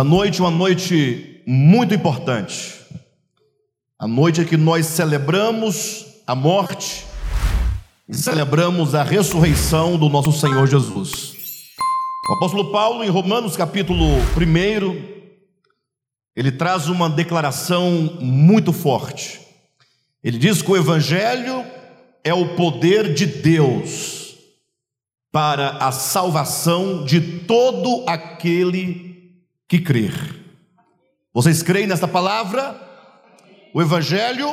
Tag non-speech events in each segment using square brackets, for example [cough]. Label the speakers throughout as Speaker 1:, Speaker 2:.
Speaker 1: Essa noite é uma noite muito importante. A noite em que nós celebramos a morte e celebramos a ressurreição do nosso Senhor Jesus. O apóstolo Paulo, em Romanos capítulo 1, ele traz uma declaração muito forte. Ele diz que o Evangelho é o poder de Deus para a salvação de todo aquele que crer. Vocês creem nesta palavra? O Evangelho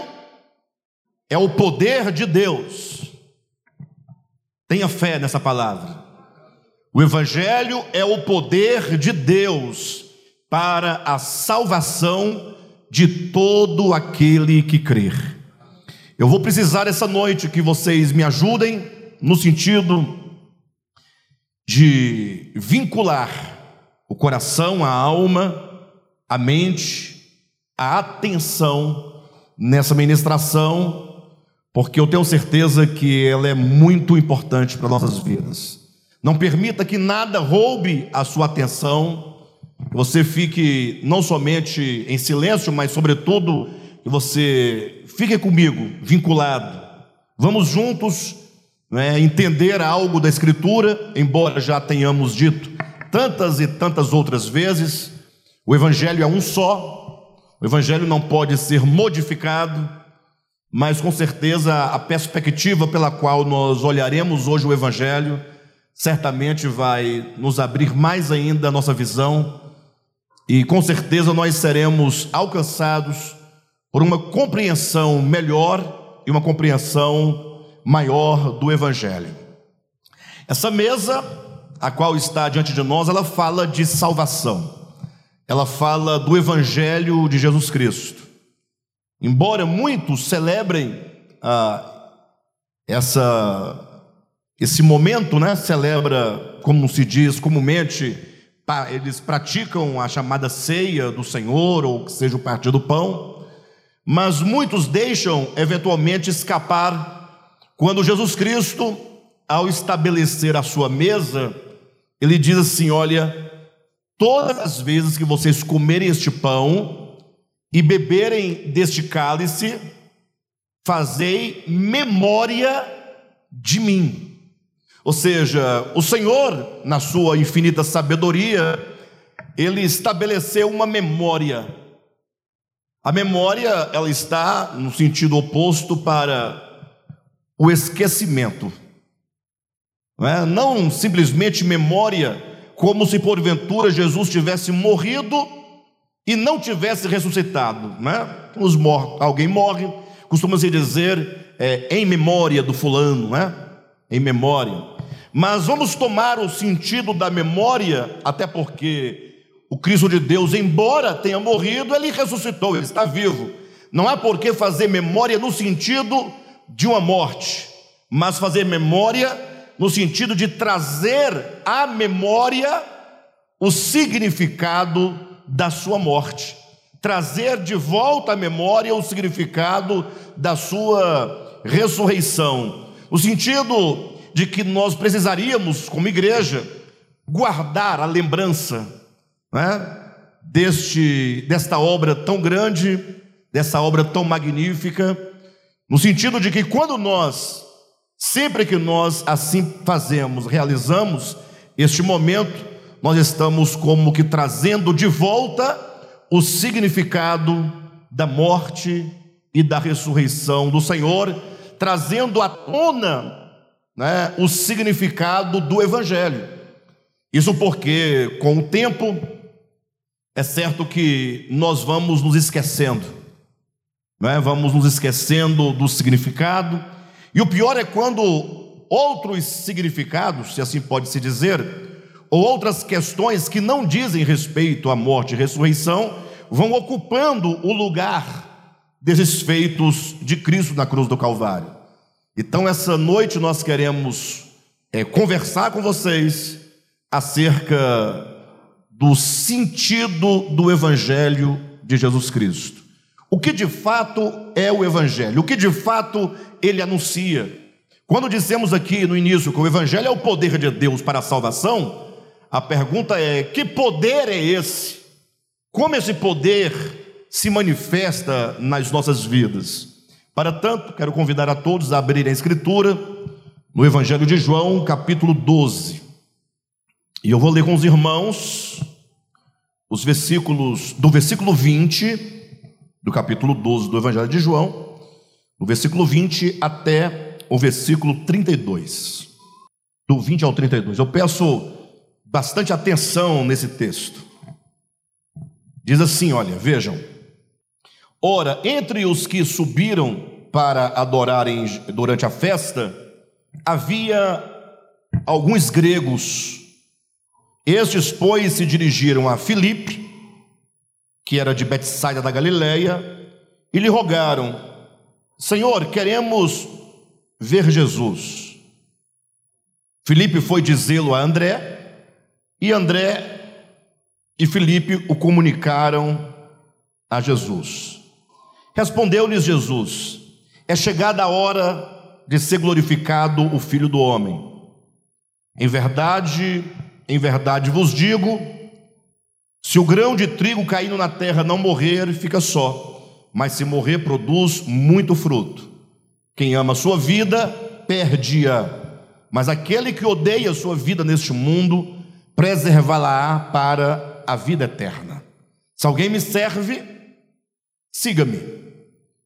Speaker 1: é o poder de Deus. Tenha fé nessa palavra. O Evangelho é o poder de Deus para a salvação de todo aquele que crer. Eu vou precisar essa noite que vocês me ajudem no sentido de vincular o coração, a alma, a mente, a atenção nessa ministração, porque eu tenho certeza que ela é muito importante para nossas vidas. Não permita que nada roube a sua atenção, que você fique não somente em silêncio, mas sobretudo que você fique comigo, vinculado. Vamos juntos né, entender algo da Escritura, embora já tenhamos dito tantas e tantas outras vezes, o Evangelho é um só, o Evangelho não pode ser modificado, mas com certeza a perspectiva pela qual nós olharemos hoje o Evangelho certamente vai nos abrir mais ainda a nossa visão e com certeza nós seremos alcançados por uma compreensão melhor e uma compreensão maior do Evangelho. Essa mesa, a qual está diante de nós, ela fala de salvação, ela fala do Evangelho de Jesus Cristo. Embora muitos celebrem ah, essa, esse momento, né? Celebra, como se diz comumente, eles praticam a chamada ceia do Senhor, ou que seja o partir do pão mas muitos deixam eventualmente escapar quando Jesus Cristo, ao estabelecer a sua mesa, ele diz assim: Olha, todas as vezes que vocês comerem este pão e beberem deste cálice, fazei memória de mim. Ou seja, o Senhor, na sua infinita sabedoria, ele estabeleceu uma memória a memória, ela está no sentido oposto para o esquecimento. Não, é? não simplesmente memória, como se porventura Jesus tivesse morrido e não tivesse ressuscitado. É? Os mortos, alguém morre, costuma-se dizer é, em memória do fulano, não é? em memória. Mas vamos tomar o sentido da memória, até porque o Cristo de Deus, embora tenha morrido, ele ressuscitou, ele está vivo. Não há por que fazer memória no sentido de uma morte, mas fazer memória no sentido de trazer à memória o significado da sua morte, trazer de volta à memória o significado da sua ressurreição, o sentido de que nós precisaríamos, como igreja, guardar a lembrança né, deste, desta obra tão grande, dessa obra tão magnífica, no sentido de que quando nós, sempre que nós assim fazemos, realizamos este momento, nós estamos como que trazendo de volta o significado da morte e da ressurreição do Senhor, trazendo à tona né, o significado do Evangelho. Isso porque, com o tempo, é certo que nós vamos nos esquecendo, não é? vamos nos esquecendo do significado, e o pior é quando outros significados, se assim pode se dizer, ou outras questões que não dizem respeito à morte e ressurreição, vão ocupando o lugar desses feitos de Cristo na cruz do Calvário. Então, essa noite nós queremos é, conversar com vocês acerca do sentido do Evangelho de Jesus Cristo. O que de fato é o Evangelho? O que de fato ele anuncia? Quando dissemos aqui no início que o Evangelho é o poder de Deus para a salvação, a pergunta é: que poder é esse como esse poder se manifesta nas nossas vidas. Para tanto, quero convidar a todos a abrirem a Escritura no Evangelho de João, capítulo 12. E eu vou ler com os irmãos os versículos, do versículo 20, do capítulo 12 do Evangelho de João, do versículo 20 até o versículo 32. Do 20 ao 32. Eu peço bastante atenção nesse texto. Diz assim: olha, vejam. Ora, entre os que subiram para adorarem durante a festa, havia alguns gregos. Estes, pois, se dirigiram a Filipe, que era de Betsaida da Galileia, e lhe rogaram: Senhor, queremos ver Jesus. Filipe foi dizê-lo a André, e André e Filipe o comunicaram a Jesus. Respondeu-lhes Jesus: É chegada a hora de ser glorificado o Filho do Homem. Em verdade, em verdade vos digo: se o grão de trigo caindo na terra não morrer, fica só, mas se morrer, produz muito fruto. Quem ama a sua vida, perde-a, mas aquele que odeia a sua vida neste mundo, preservá-la para a vida eterna. Se alguém me serve, siga-me.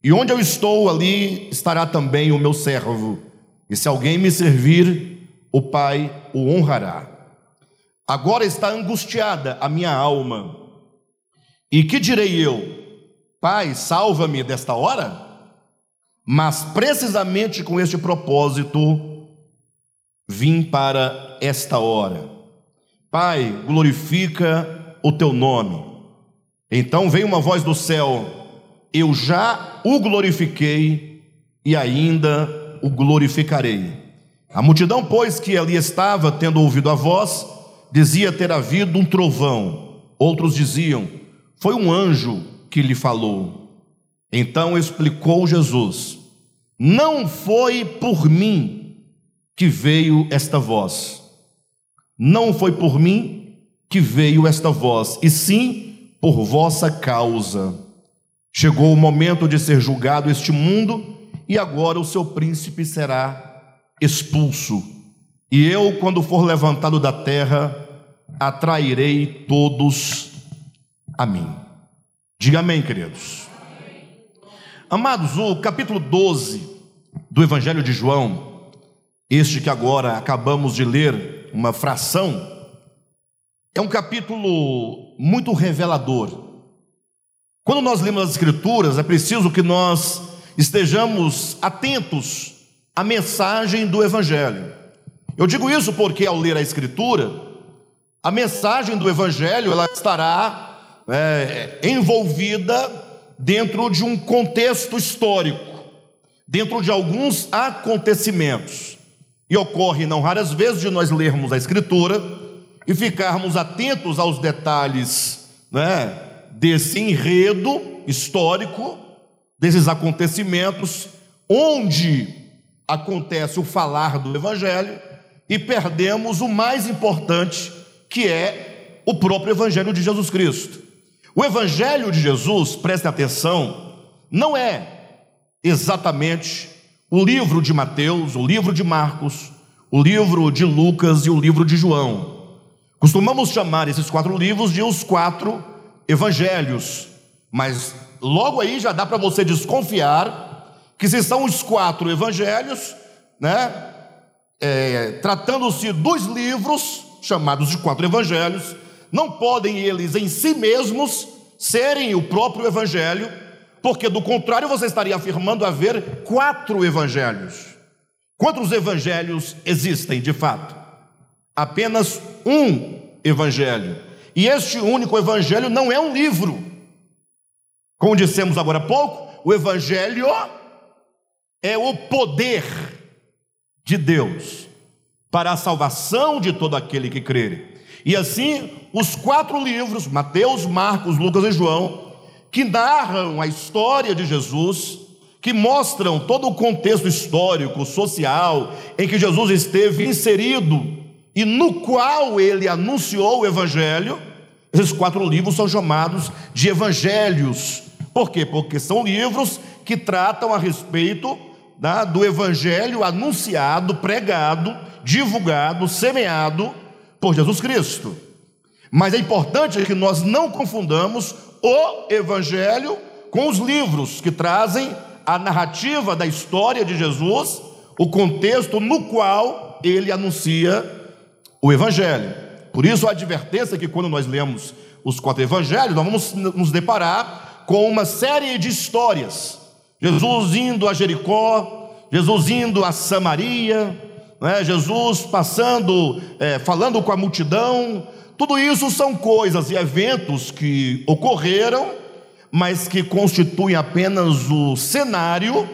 Speaker 1: E onde eu estou, ali estará também o meu servo. E se alguém me servir, o Pai o honrará. Agora está angustiada a minha alma. E que direi eu? Pai, salva-me desta hora? Mas precisamente com este propósito vim para esta hora. Pai, glorifica o teu nome. Então veio uma voz do céu: Eu já o glorifiquei e ainda o glorificarei. A multidão, pois, que ali estava, tendo ouvido a voz, dizia ter havido um trovão. Outros diziam: Foi um anjo que lhe falou. Então explicou Jesus: Não foi por mim que veio esta voz. Não foi por mim que veio esta voz, e sim por vossa causa. Chegou o momento de ser julgado este mundo, e agora o seu príncipe será expulso. E eu, quando for levantado da terra, atrairei todos a mim. Diga amém, queridos. Amados, o capítulo 12 do Evangelho de João, este que agora acabamos de ler, uma fração, é um capítulo muito revelador. Quando nós lemos as Escrituras, é preciso que nós estejamos atentos à mensagem do Evangelho. Eu digo isso porque, ao ler a Escritura, a mensagem do Evangelho ela estará é, envolvida dentro de um contexto histórico, dentro de alguns acontecimentos. E ocorre, não raras vezes, de nós lermos a Escritura e ficarmos atentos aos detalhes né, desse enredo histórico, desses acontecimentos, onde acontece o falar do Evangelho, e perdemos o mais importante, que é o próprio Evangelho de Jesus Cristo. O Evangelho de Jesus, prestem atenção, não é exatamente o livro de Mateus, o livro de Marcos, o livro de Lucas e o livro de João. Costumamos chamar esses quatro livros de os quatro evangelhos, mas logo aí já dá para você desconfiar que se são os quatro evangelhos, né? É, Tratando-se dos livros chamados de quatro evangelhos, não podem eles em si mesmos serem o próprio evangelho, porque do contrário você estaria afirmando haver quatro evangelhos. Quantos evangelhos existem de fato? Apenas um evangelho. E este único evangelho não é um livro. Como dissemos agora há pouco, o evangelho é o poder de Deus para a salvação de todo aquele que crer. E assim, os quatro livros, Mateus, Marcos, Lucas e João, que narram a história de Jesus, que mostram todo o contexto histórico, social, em que Jesus esteve inserido e no qual ele anunciou o Evangelho, Esses quatro livros são chamados de evangelhos. Por quê? Porque são livros que tratam a respeito né, do evangelho anunciado, pregado, divulgado, semeado por Jesus Cristo. Mas é importante que nós não confundamos o evangelho com os livros que trazem a narrativa da história de Jesus, o contexto no qual ele anuncia o evangelho. Por isso a advertência que quando nós lemos os quatro evangelhos, nós vamos nos deparar com uma série de histórias. Jesus indo a Jericó, Jesus indo a Samaria, né? Jesus passando, é, falando com a multidão. Tudo isso são coisas e eventos que ocorreram, mas que constituem apenas o cenário,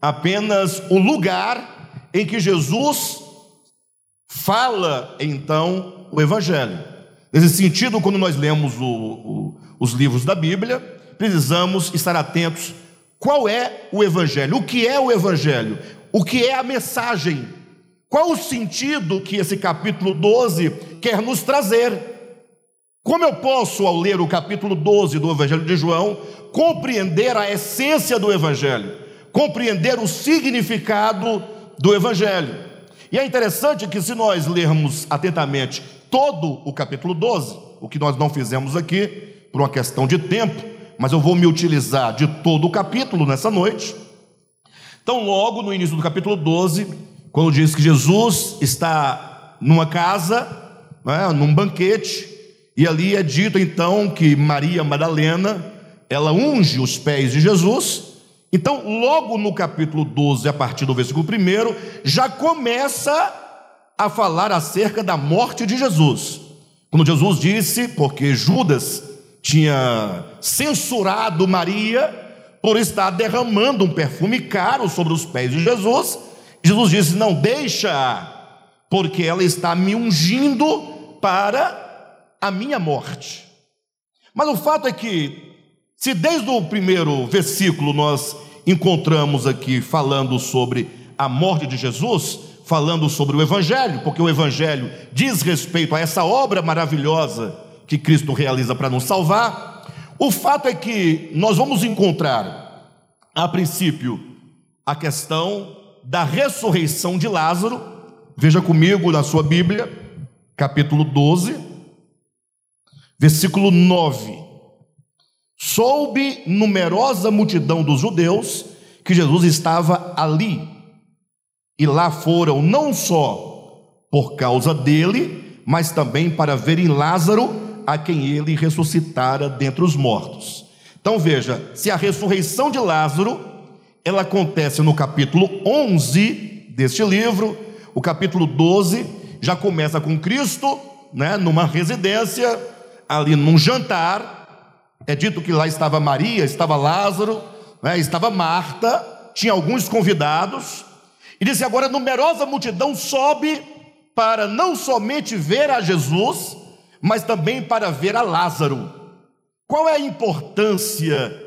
Speaker 1: apenas o lugar em que Jesus fala então o Evangelho. Nesse sentido, quando nós lemos o, o, os livros da Bíblia, precisamos estar atentos qual é o Evangelho, o que é o Evangelho, o que é a mensagem, qual o sentido que esse capítulo 12 quer nos trazer. Como eu posso, ao ler o capítulo 12 do Evangelho de João, compreender a essência do Evangelho, compreender o significado do Evangelho? E é interessante que, se nós lermos atentamente todo o capítulo 12, o que nós não fizemos aqui, por uma questão de tempo, mas eu vou me utilizar de todo o capítulo nessa noite. Então, logo no início do capítulo 12, quando diz que Jesus está numa casa, né, num banquete, e ali é dito então que Maria Madalena, ela unge os pés de Jesus. Então, logo no capítulo 12, a partir do versículo 1, já começa a falar acerca da morte de Jesus. Quando Jesus disse, porque Judas tinha censurado Maria por estar derramando um perfume caro sobre os pés de Jesus, Jesus disse: Não deixa, porque ela está me ungindo para a minha morte. Mas o fato é que, se desde o primeiro versículo nós encontramos aqui falando sobre a morte de Jesus, falando sobre o Evangelho, porque o Evangelho diz respeito a essa obra maravilhosa que Cristo realiza para nos salvar. O fato é que nós vamos encontrar, a princípio, a questão da ressurreição de Lázaro. Veja comigo na sua Bíblia, capítulo 12, versículo 9. Soube numerosa multidão dos judeus que Jesus estava ali e lá foram não só por causa dele, mas também para verem Lázaro, a quem ele ressuscitara dentre os mortos. Então veja, se a ressurreição de Lázaro, ela acontece no capítulo 11 deste livro, o capítulo 12 já começa com Cristo, né, numa residência, ali num jantar. É dito que lá estava Maria, estava Lázaro, né, estava Marta, tinha alguns convidados, e disse: agora numerosa multidão sobe para não somente ver a Jesus, mas também para ver a Lázaro. Qual é a importância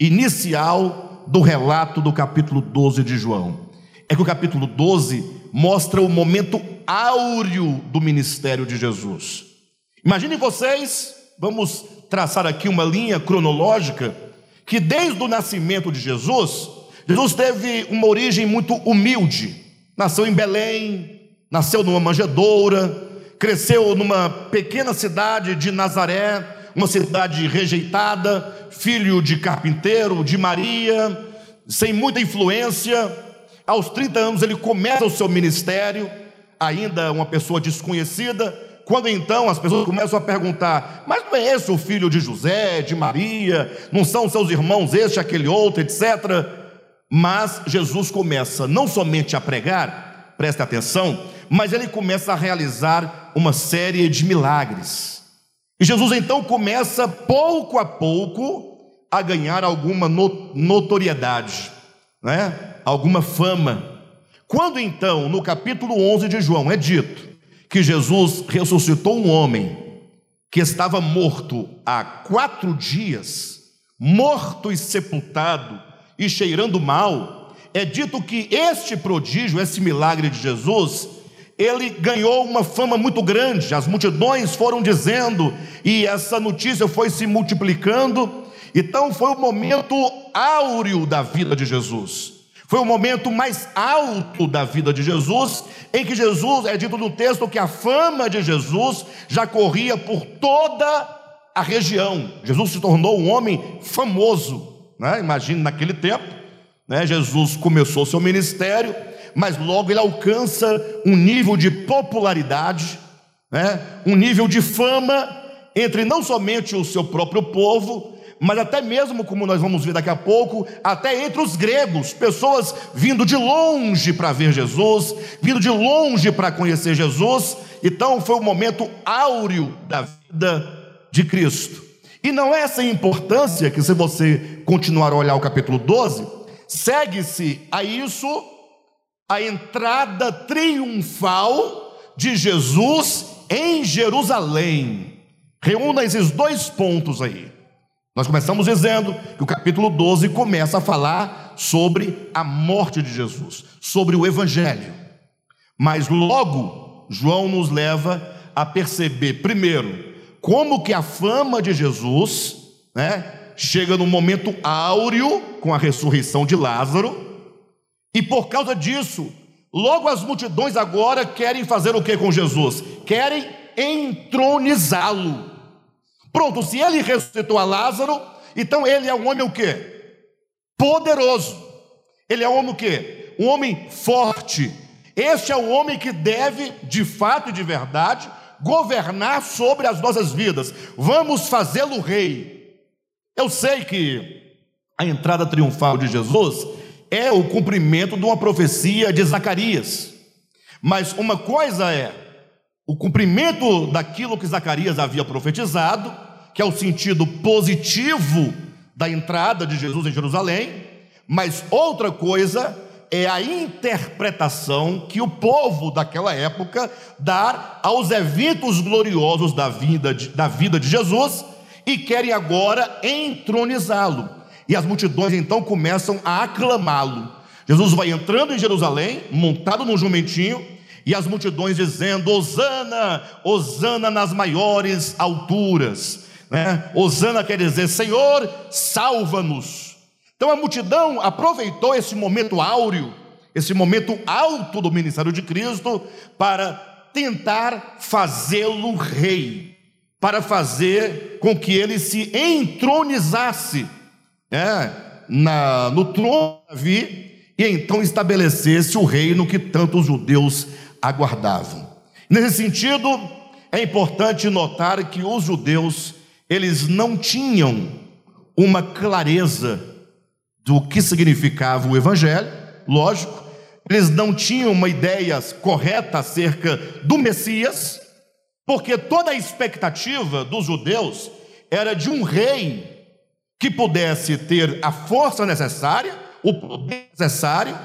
Speaker 1: inicial do relato do capítulo 12 de João? É que o capítulo 12 mostra o momento áureo do ministério de Jesus. Imaginem vocês, vamos traçar aqui uma linha cronológica, que desde o nascimento de Jesus, Jesus teve uma origem muito humilde. Nasceu em Belém, nasceu numa manjedoura, cresceu numa pequena cidade de Nazaré, uma cidade rejeitada, filho de carpinteiro, de Maria, sem muita influência. Aos 30 anos ele começa o seu ministério, ainda uma pessoa desconhecida. Quando então as pessoas começam a perguntar: Mas não é esse o filho de José, de Maria? Não são seus irmãos este, aquele outro, etc. Mas Jesus começa não somente a pregar, preste atenção, mas ele começa a realizar uma série de milagres. E Jesus então começa pouco a pouco a ganhar alguma notoriedade, né? alguma fama. Quando então, no capítulo 11 de João, é dito que Jesus ressuscitou um homem que estava morto há quatro dias, morto e sepultado, e cheirando mal, é dito que este prodígio, esse milagre de Jesus, ele ganhou uma fama muito grande, as multidões foram dizendo, e essa notícia foi se multiplicando. Então foi o momento áureo da vida de Jesus. Foi o momento mais alto da vida de Jesus, em que Jesus, é dito no texto que a fama de Jesus já corria por toda a região. Jesus se tornou um homem famoso, né? imagine naquele tempo. Né? Jesus começou seu ministério, mas logo ele alcança um nível de popularidade, né? um nível de fama entre não somente o seu próprio povo, mas até mesmo, como nós vamos ver daqui a pouco, até entre os gregos, pessoas vindo de longe para ver Jesus, vindo de longe para conhecer Jesus. Então foi o momento áureo da vida de Cristo. E não é essa importância que, se você continuar a olhar o capítulo 12, segue-se a isso a entrada triunfal de Jesus em Jerusalém. Reúna esses dois pontos aí. Nós começamos dizendo que o capítulo 12 começa a falar sobre a morte de Jesus, sobre o Evangelho. Mas logo, João nos leva a perceber, primeiro, como que a fama de Jesus né, chega no momento áureo com a ressurreição de Lázaro, e por causa disso, logo as multidões agora querem fazer o que com Jesus? Querem entronizá-lo. Pronto, se ele ressuscitou a Lázaro, então ele é um homem o quê? Poderoso. Ele é um homem o quê? Um homem forte. Este é o homem que deve, de fato e de verdade, governar sobre as nossas vidas. Vamos fazê-lo rei. Eu sei que a entrada triunfal de Jesus é o cumprimento de uma profecia de Zacarias. Mas uma coisa é o cumprimento daquilo que Zacarias havia profetizado, que é o sentido positivo da entrada de Jesus em Jerusalém, mas outra coisa é a interpretação que o povo daquela época dá aos eventos gloriosos da vida de, da vida de Jesus e querem agora entronizá-lo. E as multidões então começam a aclamá-lo. Jesus vai entrando em Jerusalém, montado num jumentinho, e as multidões dizendo: Hosana, Hosana nas maiores alturas. Né? Hosana quer dizer: Senhor, salva-nos. Então a multidão aproveitou esse momento áureo, esse momento alto do ministério de Cristo, para tentar fazê-lo rei, para fazer com que ele se entronizasse é, na, no trono de Davi e então estabelecesse o reino que tanto os judeus aguardavam. Nesse sentido, é importante notar que os judeus, eles não tinham uma clareza do que significava o evangelho, lógico, eles não tinham uma ideia correta acerca do Messias, porque toda a expectativa dos judeus era de um rei que pudesse ter a força necessária, o poder necessário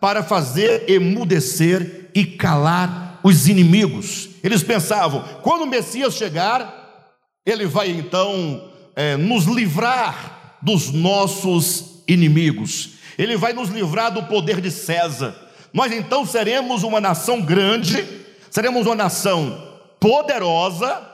Speaker 1: para fazer emudecer e calar os inimigos. Eles pensavam: quando o Messias chegar, ele vai então é, nos livrar dos nossos inimigos, ele vai nos livrar do poder de César. Nós então seremos uma nação grande, seremos uma nação poderosa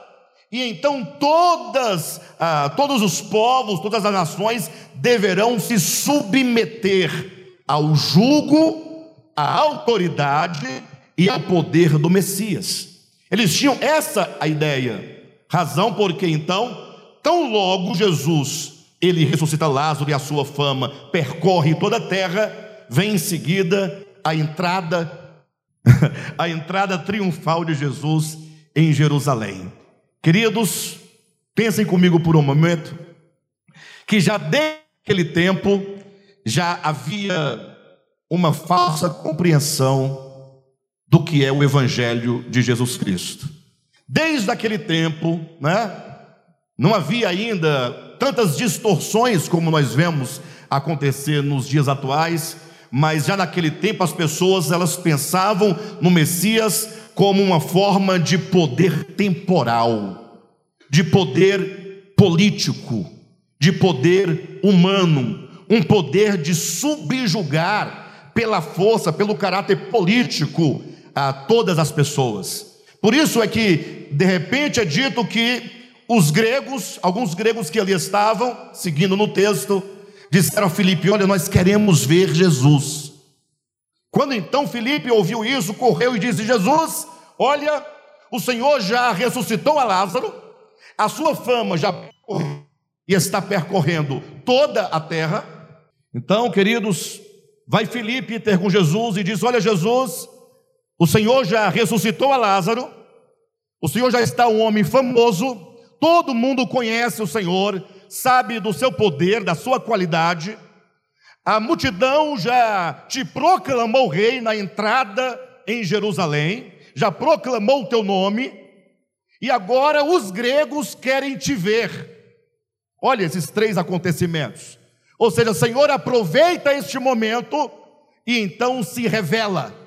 Speaker 1: e então todas, ah, todos os povos, todas as nações deverão se submeter ao jugo, à autoridade e ao poder do Messias. Eles tinham essa a ideia. Razão porque então, tão logo Jesus, ele ressuscita Lázaro e a sua fama percorre toda a terra, vem em seguida a entrada [laughs] a entrada triunfal de Jesus em Jerusalém. Queridos, pensem comigo por um momento, que já desde aquele tempo já havia uma falsa compreensão do que é o Evangelho de Jesus Cristo. Desde aquele tempo, né, não havia ainda tantas distorções como nós vemos acontecer nos dias atuais, mas já naquele tempo as pessoas elas pensavam no Messias como uma forma de poder temporal, de poder político, de poder humano, um poder de subjugar pela força, pelo caráter político, a todas as pessoas. Por isso é que, de repente, é dito que os gregos, alguns gregos que ali estavam, seguindo no texto, disseram a Filipe: Olha, nós queremos ver Jesus. Quando então Filipe ouviu isso, correu e disse: Jesus, olha, o Senhor já ressuscitou a Lázaro, a sua fama já e está percorrendo toda a terra. Então, queridos, vai Filipe ter com Jesus e diz: Olha, Jesus, o Senhor já ressuscitou a Lázaro, o Senhor já está um homem famoso, todo mundo conhece o Senhor, sabe do seu poder, da sua qualidade. A multidão já te proclamou rei na entrada em Jerusalém, já proclamou o teu nome, e agora os gregos querem te ver. Olha esses três acontecimentos. Ou seja, Senhor aproveita este momento e então se revela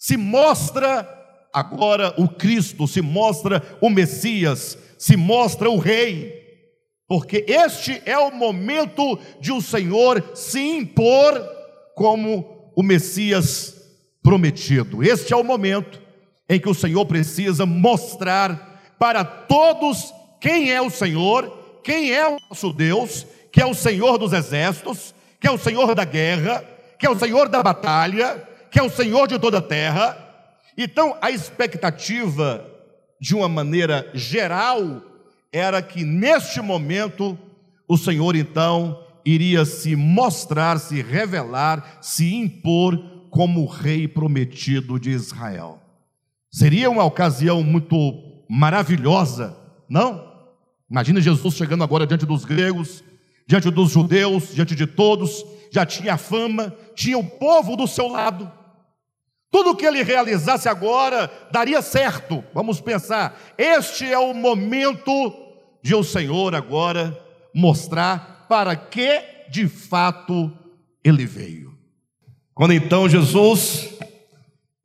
Speaker 1: se mostra agora o Cristo, se mostra o Messias, se mostra o Rei, porque este é o momento de o Senhor se impor como o Messias prometido. Este é o momento em que o Senhor precisa mostrar para todos quem é o Senhor, quem é o nosso Deus, que é o Senhor dos exércitos, que é o Senhor da guerra, que é o Senhor da batalha, que é o Senhor de toda a terra. Então, a expectativa, de uma maneira geral, era que neste momento o Senhor então iria se mostrar, se revelar, se impor como o rei prometido de Israel. Seria uma ocasião muito maravilhosa, não? Imagina Jesus chegando agora diante dos gregos, diante dos judeus, diante de todos, já tinha fama, tinha o povo do seu lado. Tudo que ele realizasse agora daria certo. Vamos pensar, este é o momento de o Senhor agora mostrar para que de fato ele veio. Quando então Jesus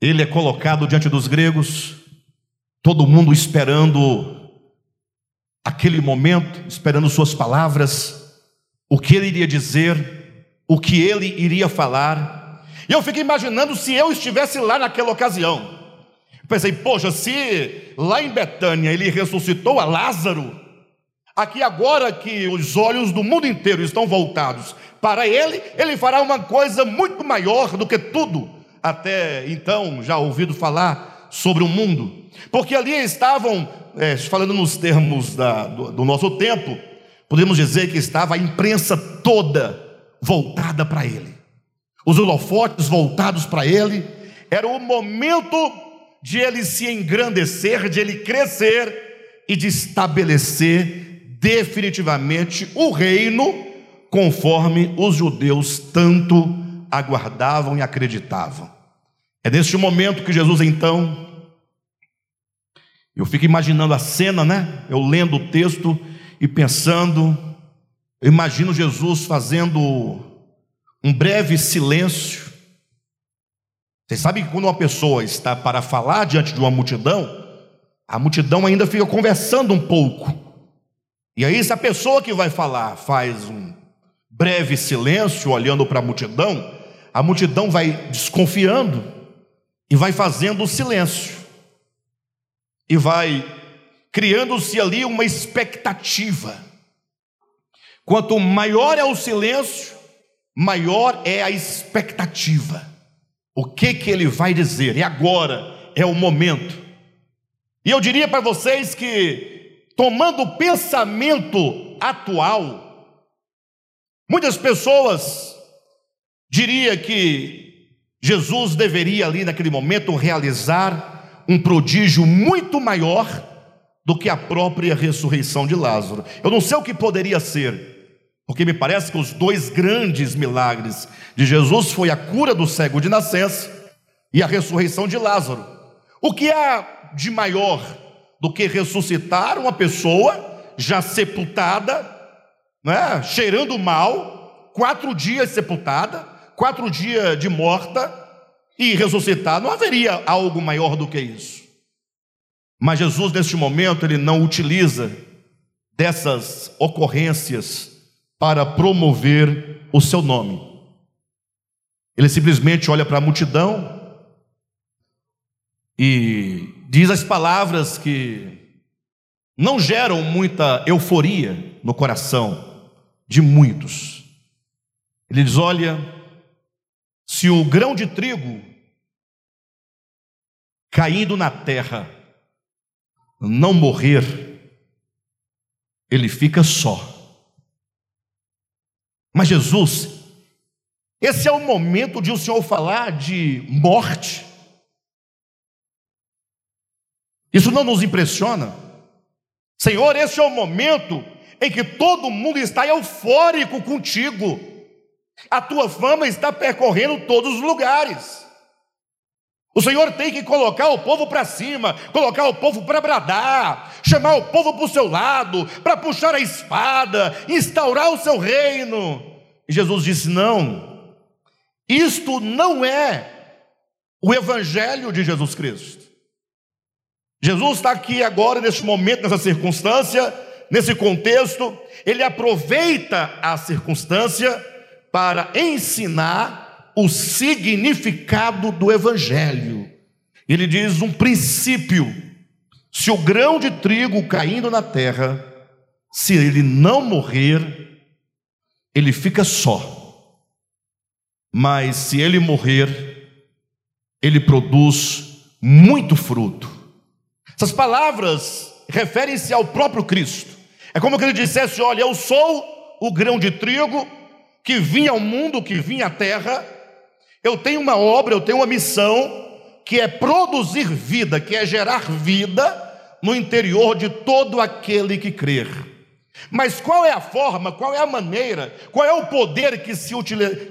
Speaker 1: ele é colocado diante dos gregos, todo mundo esperando aquele momento, esperando suas palavras, o que ele iria dizer, o que ele iria falar. E eu fico imaginando se eu estivesse lá naquela ocasião. Pensei, poxa, se lá em Betânia ele ressuscitou a Lázaro, aqui agora que os olhos do mundo inteiro estão voltados para ele, ele fará uma coisa muito maior do que tudo até então já ouvido falar sobre o mundo. Porque ali estavam, é, falando nos termos da, do, do nosso tempo, podemos dizer que estava a imprensa toda voltada para ele os holofotes voltados para ele, era o momento de ele se engrandecer, de ele crescer e de estabelecer definitivamente o reino conforme os judeus tanto aguardavam e acreditavam. É neste momento que Jesus então, eu fico imaginando a cena, né? Eu lendo o texto e pensando, eu imagino Jesus fazendo um breve silêncio. Vocês sabem que quando uma pessoa está para falar diante de uma multidão, a multidão ainda fica conversando um pouco. E aí, se a pessoa que vai falar faz um breve silêncio, olhando para a multidão, a multidão vai desconfiando e vai fazendo o silêncio, e vai criando-se ali uma expectativa. Quanto maior é o silêncio, maior é a expectativa. O que que ele vai dizer? E agora é o momento. E eu diria para vocês que tomando o pensamento atual, muitas pessoas diria que Jesus deveria ali naquele momento realizar um prodígio muito maior do que a própria ressurreição de Lázaro. Eu não sei o que poderia ser, porque me parece que os dois grandes milagres de Jesus foi a cura do cego de nascença e a ressurreição de Lázaro. O que há de maior do que ressuscitar uma pessoa já sepultada, né, cheirando mal, quatro dias sepultada, quatro dias de morta e ressuscitar? Não haveria algo maior do que isso. Mas Jesus, neste momento, ele não utiliza dessas ocorrências para promover o seu nome. Ele simplesmente olha para a multidão E diz as palavras que não geram muita euforia no coração de muitos. Ele diz: Olha, se o grão de trigo caindo na terra não morrer, ele fica só. Mas Jesus, esse é o momento de o Senhor falar de morte. Isso não nos impressiona? Senhor, esse é o momento em que todo mundo está eufórico contigo. A tua fama está percorrendo todos os lugares. O Senhor tem que colocar o povo para cima, colocar o povo para bradar, chamar o povo para o seu lado, para puxar a espada, instaurar o seu reino. E Jesus disse: Não, isto não é o Evangelho de Jesus Cristo. Jesus está aqui agora, neste momento, nessa circunstância, nesse contexto, ele aproveita a circunstância para ensinar o significado do Evangelho. Ele diz um princípio: se o grão de trigo caindo na terra, se ele não morrer, ele fica só. Mas se ele morrer, ele produz muito fruto. Essas palavras referem-se ao próprio Cristo. É como que ele dissesse: Olha, eu sou o grão de trigo que vinha ao mundo, que vinha à terra, eu tenho uma obra, eu tenho uma missão que é produzir vida, que é gerar vida no interior de todo aquele que crer. Mas qual é a forma, qual é a maneira, qual é o poder que, se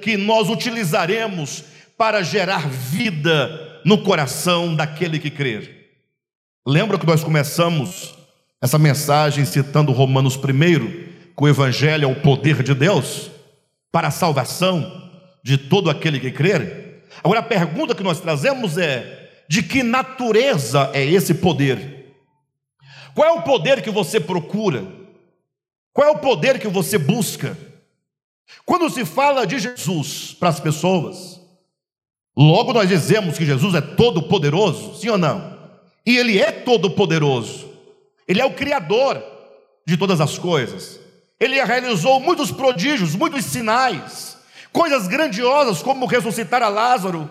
Speaker 1: que nós utilizaremos para gerar vida no coração daquele que crer? Lembra que nós começamos essa mensagem citando Romanos 1, que o Evangelho é o poder de Deus para a salvação? De todo aquele que crer. Agora a pergunta que nós trazemos é: de que natureza é esse poder? Qual é o poder que você procura? Qual é o poder que você busca? Quando se fala de Jesus para as pessoas, logo nós dizemos que Jesus é todo poderoso, sim ou não? E ele é todo poderoso. Ele é o criador de todas as coisas. Ele realizou muitos prodígios, muitos sinais coisas grandiosas como ressuscitar a Lázaro,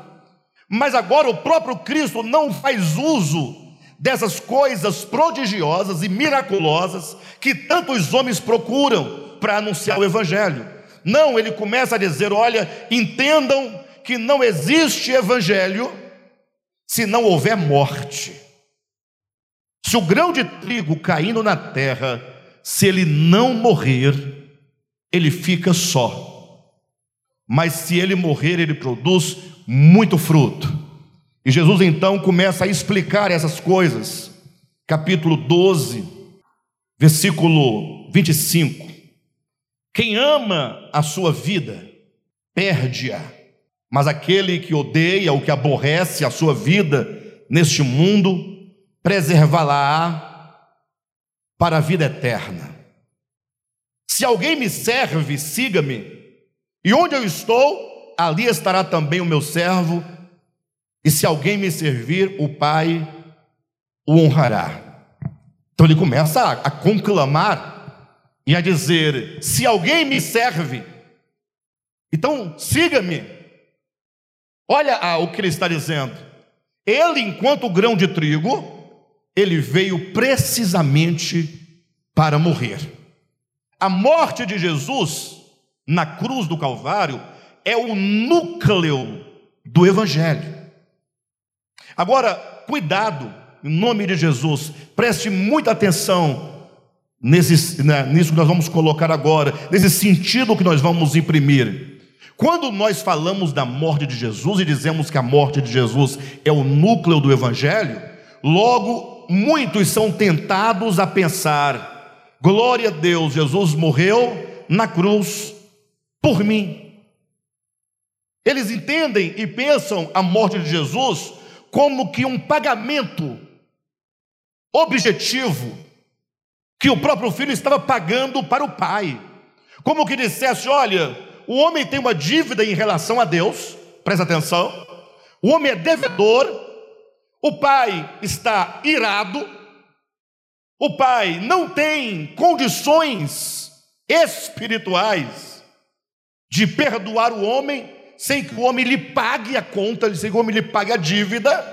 Speaker 1: mas agora o próprio Cristo não faz uso dessas coisas prodigiosas e miraculosas que tantos homens procuram para anunciar o Evangelho. Não, ele começa a dizer: olha, entendam que não existe Evangelho se não houver morte. Se o grão de trigo caindo na terra, se ele não morrer, ele fica só mas se ele morrer, ele produz muito fruto. E Jesus então começa a explicar essas coisas. Capítulo 12, versículo 25. Quem ama a sua vida, perde-a, mas aquele que odeia ou que aborrece a sua vida neste mundo, preservá-la para a vida eterna. Se alguém me serve, siga-me. E onde eu estou, ali estará também o meu servo, e se alguém me servir, o Pai o honrará. Então ele começa a, a conclamar e a dizer: se alguém me serve, então siga-me. Olha ah, o que ele está dizendo. Ele, enquanto grão de trigo, ele veio precisamente para morrer. A morte de Jesus na cruz do Calvário é o núcleo do Evangelho. Agora, cuidado, em nome de Jesus, preste muita atenção nesse, né, nisso que nós vamos colocar agora, nesse sentido que nós vamos imprimir. Quando nós falamos da morte de Jesus e dizemos que a morte de Jesus é o núcleo do Evangelho, logo muitos são tentados a pensar: glória a Deus, Jesus morreu na cruz por mim. Eles entendem e pensam a morte de Jesus como que um pagamento objetivo que o próprio filho estava pagando para o pai. Como que dissesse: olha, o homem tem uma dívida em relação a Deus, presta atenção, o homem é devedor, o pai está irado, o pai não tem condições espirituais de perdoar o homem sem que o homem lhe pague a conta, sem que o homem lhe pague a dívida.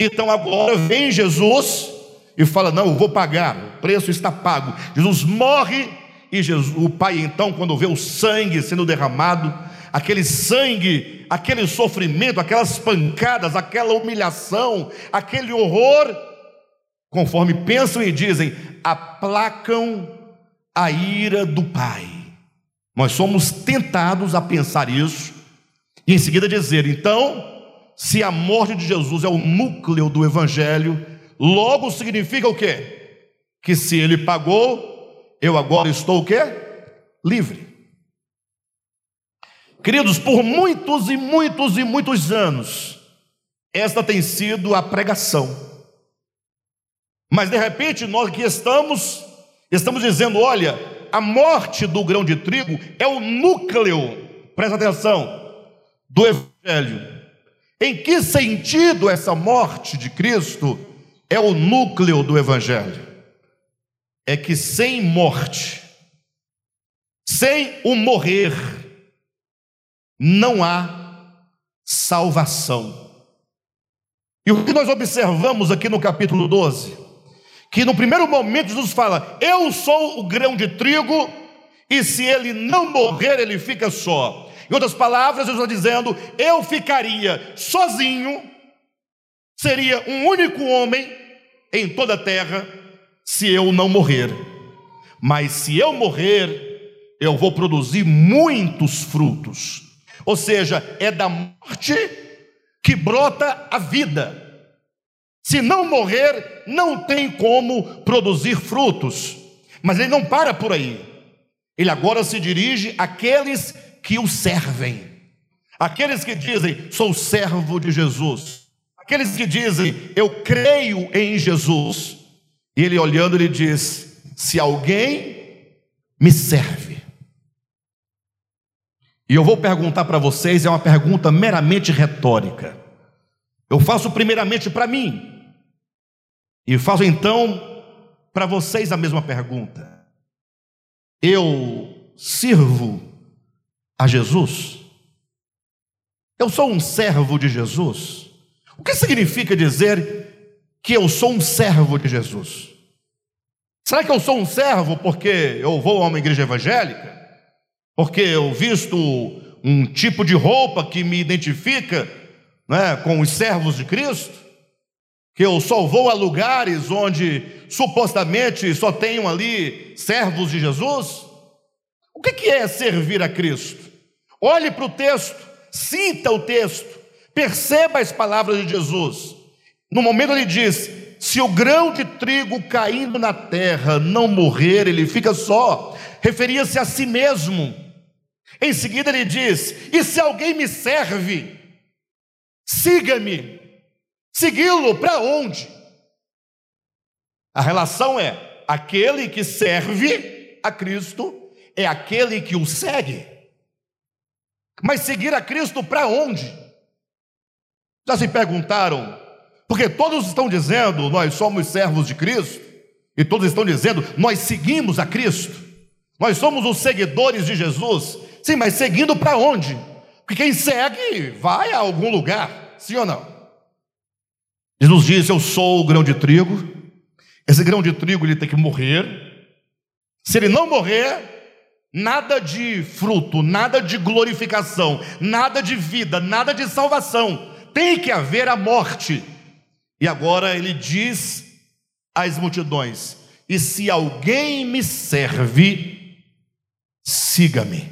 Speaker 1: Então agora vem Jesus e fala: Não, eu vou pagar, o preço está pago. Jesus morre e Jesus, o pai, então, quando vê o sangue sendo derramado, aquele sangue, aquele sofrimento, aquelas pancadas, aquela humilhação, aquele horror, conforme pensam e dizem, aplacam a ira do pai. Nós somos tentados a pensar isso e em seguida dizer, então, se a morte de Jesus é o núcleo do evangelho, logo significa o quê? Que se ele pagou, eu agora estou o quê? Livre. Queridos, por muitos e muitos e muitos anos, esta tem sido a pregação. Mas de repente nós aqui estamos, estamos dizendo: olha, a morte do grão de trigo é o núcleo, presta atenção, do Evangelho. Em que sentido essa morte de Cristo é o núcleo do Evangelho? É que sem morte, sem o morrer, não há salvação. E o que nós observamos aqui no capítulo 12? Que no primeiro momento Jesus fala: Eu sou o grão de trigo, e se ele não morrer, ele fica só. Em outras palavras, Jesus está dizendo: eu ficaria sozinho, seria um único homem em toda a terra, se eu não morrer. Mas se eu morrer, eu vou produzir muitos frutos. Ou seja, é da morte que brota a vida. Se não morrer, não tem como produzir frutos. Mas ele não para por aí. Ele agora se dirige àqueles que o servem. Aqueles que dizem, sou servo de Jesus. Aqueles que dizem, eu creio em Jesus. E ele olhando, ele diz: se alguém me serve. E eu vou perguntar para vocês, é uma pergunta meramente retórica. Eu faço primeiramente para mim. E faço então para vocês a mesma pergunta. Eu sirvo a Jesus? Eu sou um servo de Jesus? O que significa dizer que eu sou um servo de Jesus? Será que eu sou um servo porque eu vou a uma igreja evangélica? Porque eu visto um tipo de roupa que me identifica né, com os servos de Cristo? Que eu só vou a lugares onde supostamente só tenham ali servos de Jesus? O que é servir a Cristo? Olhe para o texto, sinta o texto, perceba as palavras de Jesus. No momento ele diz: se o grão de trigo caindo na terra não morrer, ele fica só. Referia-se a si mesmo. Em seguida ele diz: e se alguém me serve, siga-me. Segui-lo para onde? A relação é: aquele que serve a Cristo é aquele que o segue. Mas seguir a Cristo para onde? Já se perguntaram? Porque todos estão dizendo, nós somos servos de Cristo, e todos estão dizendo, nós seguimos a Cristo, nós somos os seguidores de Jesus. Sim, mas seguindo para onde? Porque quem segue vai a algum lugar, sim ou não? Jesus disse: Eu sou o grão de trigo, esse grão de trigo ele tem que morrer, se ele não morrer, Nada de fruto, nada de glorificação, nada de vida, nada de salvação. Tem que haver a morte. E agora ele diz às multidões: E se alguém me serve, siga-me.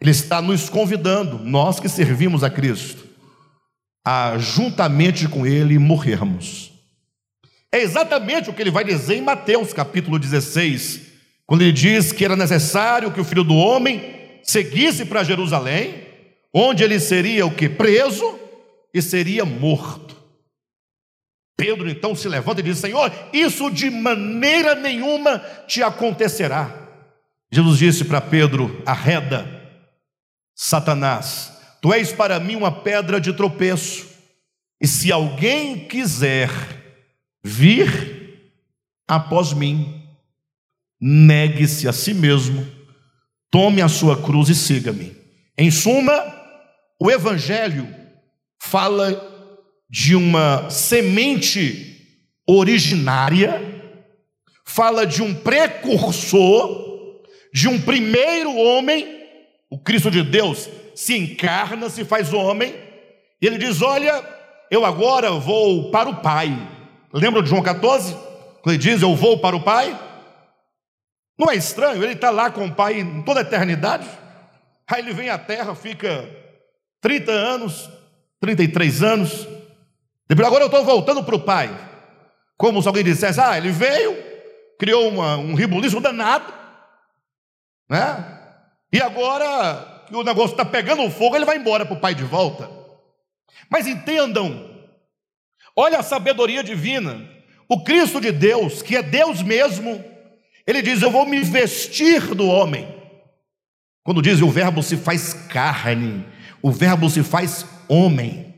Speaker 1: Ele está nos convidando, nós que servimos a Cristo, a juntamente com Ele morrermos. É exatamente o que ele vai dizer em Mateus capítulo 16, quando ele diz que era necessário que o filho do homem seguisse para Jerusalém, onde ele seria o que? Preso e seria morto. Pedro então se levanta e diz: Senhor, isso de maneira nenhuma te acontecerá. Jesus disse para Pedro: Arreda, Satanás, tu és para mim uma pedra de tropeço E se alguém quiser vir após mim, negue-se a si mesmo, tome a sua cruz e siga-me. Em suma, o Evangelho fala de uma semente originária, fala de um precursor, de um primeiro homem, o Cristo de Deus se encarna, se faz homem, e ele diz: Olha, eu agora vou para o Pai. Lembra de João 14? Quando ele diz: Eu vou para o Pai? Não é estranho? Ele está lá com o Pai em toda a eternidade. Aí ele vem à terra, fica 30 anos, 33 anos. Depois, agora eu estou voltando para o Pai. Como se alguém dissesse: Ah, ele veio, criou uma, um ribuliço danado, né? E agora que o negócio está pegando fogo, ele vai embora para o Pai de volta. Mas entendam, olha a sabedoria divina. O Cristo de Deus, que é Deus mesmo, ele diz: Eu vou me vestir do homem. Quando diz o Verbo se faz carne, o Verbo se faz homem.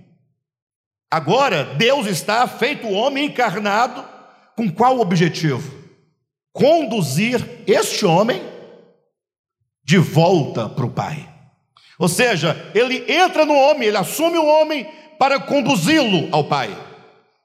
Speaker 1: Agora, Deus está feito homem encarnado, com qual objetivo? Conduzir este homem de volta para o Pai. Ou seja, ele entra no homem, ele assume o homem para conduzi-lo ao Pai.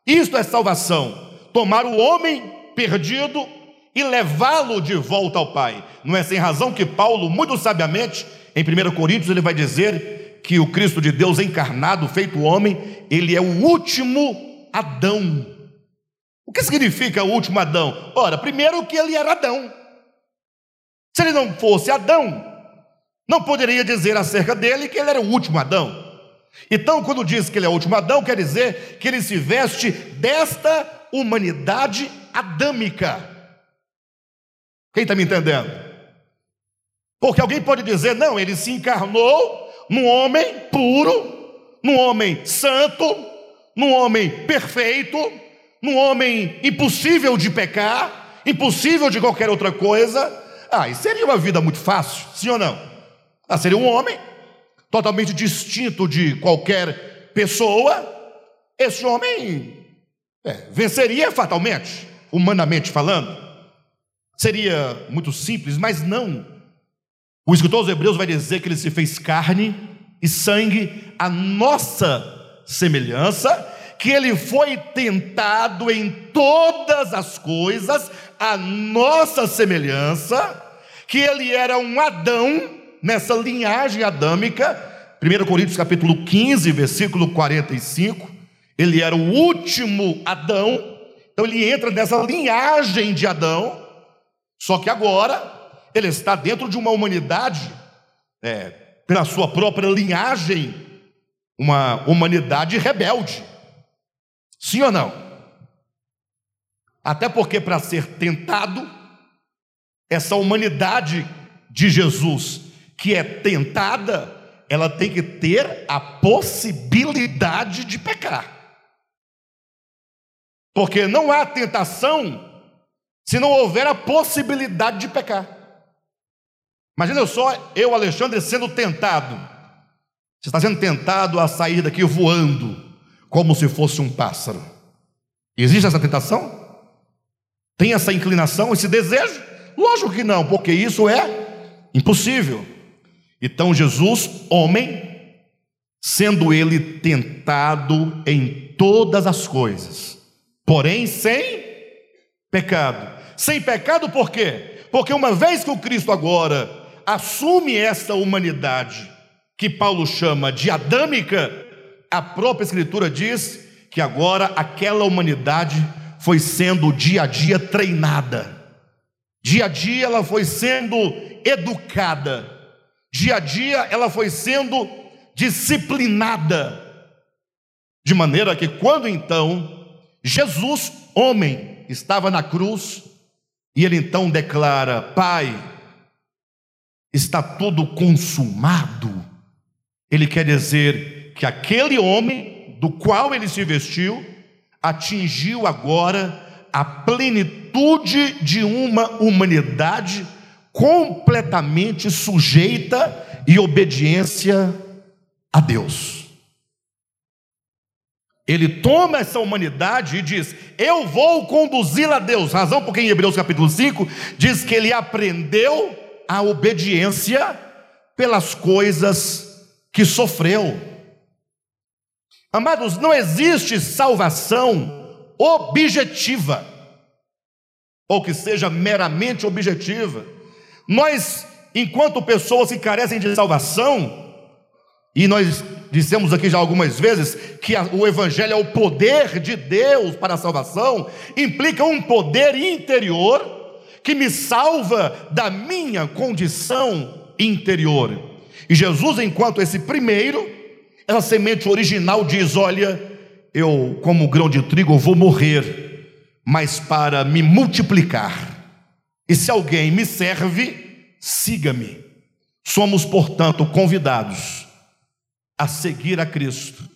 Speaker 1: Isto é salvação: tomar o homem perdido e levá-lo de volta ao Pai. Não é sem razão que Paulo, muito sabiamente, em 1 Coríntios, ele vai dizer que o Cristo de Deus encarnado, feito homem, ele é o último Adão. O que significa o último Adão? Ora, primeiro que ele era Adão. Se ele não fosse Adão, não poderia dizer acerca dele que ele era o último Adão. Então, quando diz que ele é o último Adão, quer dizer que ele se veste desta humanidade adâmica. Quem está me entendendo? Porque alguém pode dizer, não, ele se encarnou num homem puro, num homem santo, num homem perfeito, num homem impossível de pecar, impossível de qualquer outra coisa. Ah, e seria uma vida muito fácil, sim ou não? Ah, seria um homem totalmente distinto de qualquer pessoa, esse homem é, venceria fatalmente, humanamente falando. Seria muito simples, mas não. O escritor aos Hebreus vai dizer que ele se fez carne e sangue, a nossa semelhança, que ele foi tentado em todas as coisas, a nossa semelhança, que ele era um Adão nessa linhagem adâmica, 1 Coríntios capítulo 15, versículo 45, ele era o último Adão, então ele entra nessa linhagem de Adão, só que agora ele está dentro de uma humanidade, é, pela sua própria linhagem, uma humanidade rebelde. Sim ou não? Até porque para ser tentado, essa humanidade de Jesus que é tentada, ela tem que ter a possibilidade de pecar. Porque não há tentação se não houver a possibilidade de pecar. Imagina só eu, Alexandre, sendo tentado. Você está sendo tentado a sair daqui voando, como se fosse um pássaro. Existe essa tentação? Tem essa inclinação, esse desejo? Lógico que não, porque isso é impossível. Então Jesus, homem, sendo ele tentado em todas as coisas, porém sem pecado. Sem pecado por quê? Porque uma vez que o Cristo agora assume essa humanidade que Paulo chama de adâmica, a própria Escritura diz que agora aquela humanidade foi sendo dia a dia treinada, dia a dia ela foi sendo educada dia a dia ela foi sendo disciplinada, de maneira que quando então Jesus, homem, estava na cruz, e ele então declara: Pai, está tudo consumado. Ele quer dizer que aquele homem do qual ele se vestiu atingiu agora a plenitude de uma humanidade completamente sujeita e obediência a Deus. Ele toma essa humanidade e diz: Eu vou conduzi-la a Deus. Razão porque em Hebreus capítulo 5 diz que ele aprendeu a obediência pelas coisas que sofreu. Amados, não existe salvação objetiva, ou que seja meramente objetiva. Nós, enquanto pessoas que carecem de salvação, e nós dissemos aqui já algumas vezes que o Evangelho é o poder de Deus para a salvação, implica um poder interior que me salva da minha condição interior. E Jesus, enquanto esse primeiro, essa semente original diz: Olha, eu, como grão de trigo, vou morrer, mas para me multiplicar. E se alguém me serve, siga-me. Somos, portanto, convidados a seguir a Cristo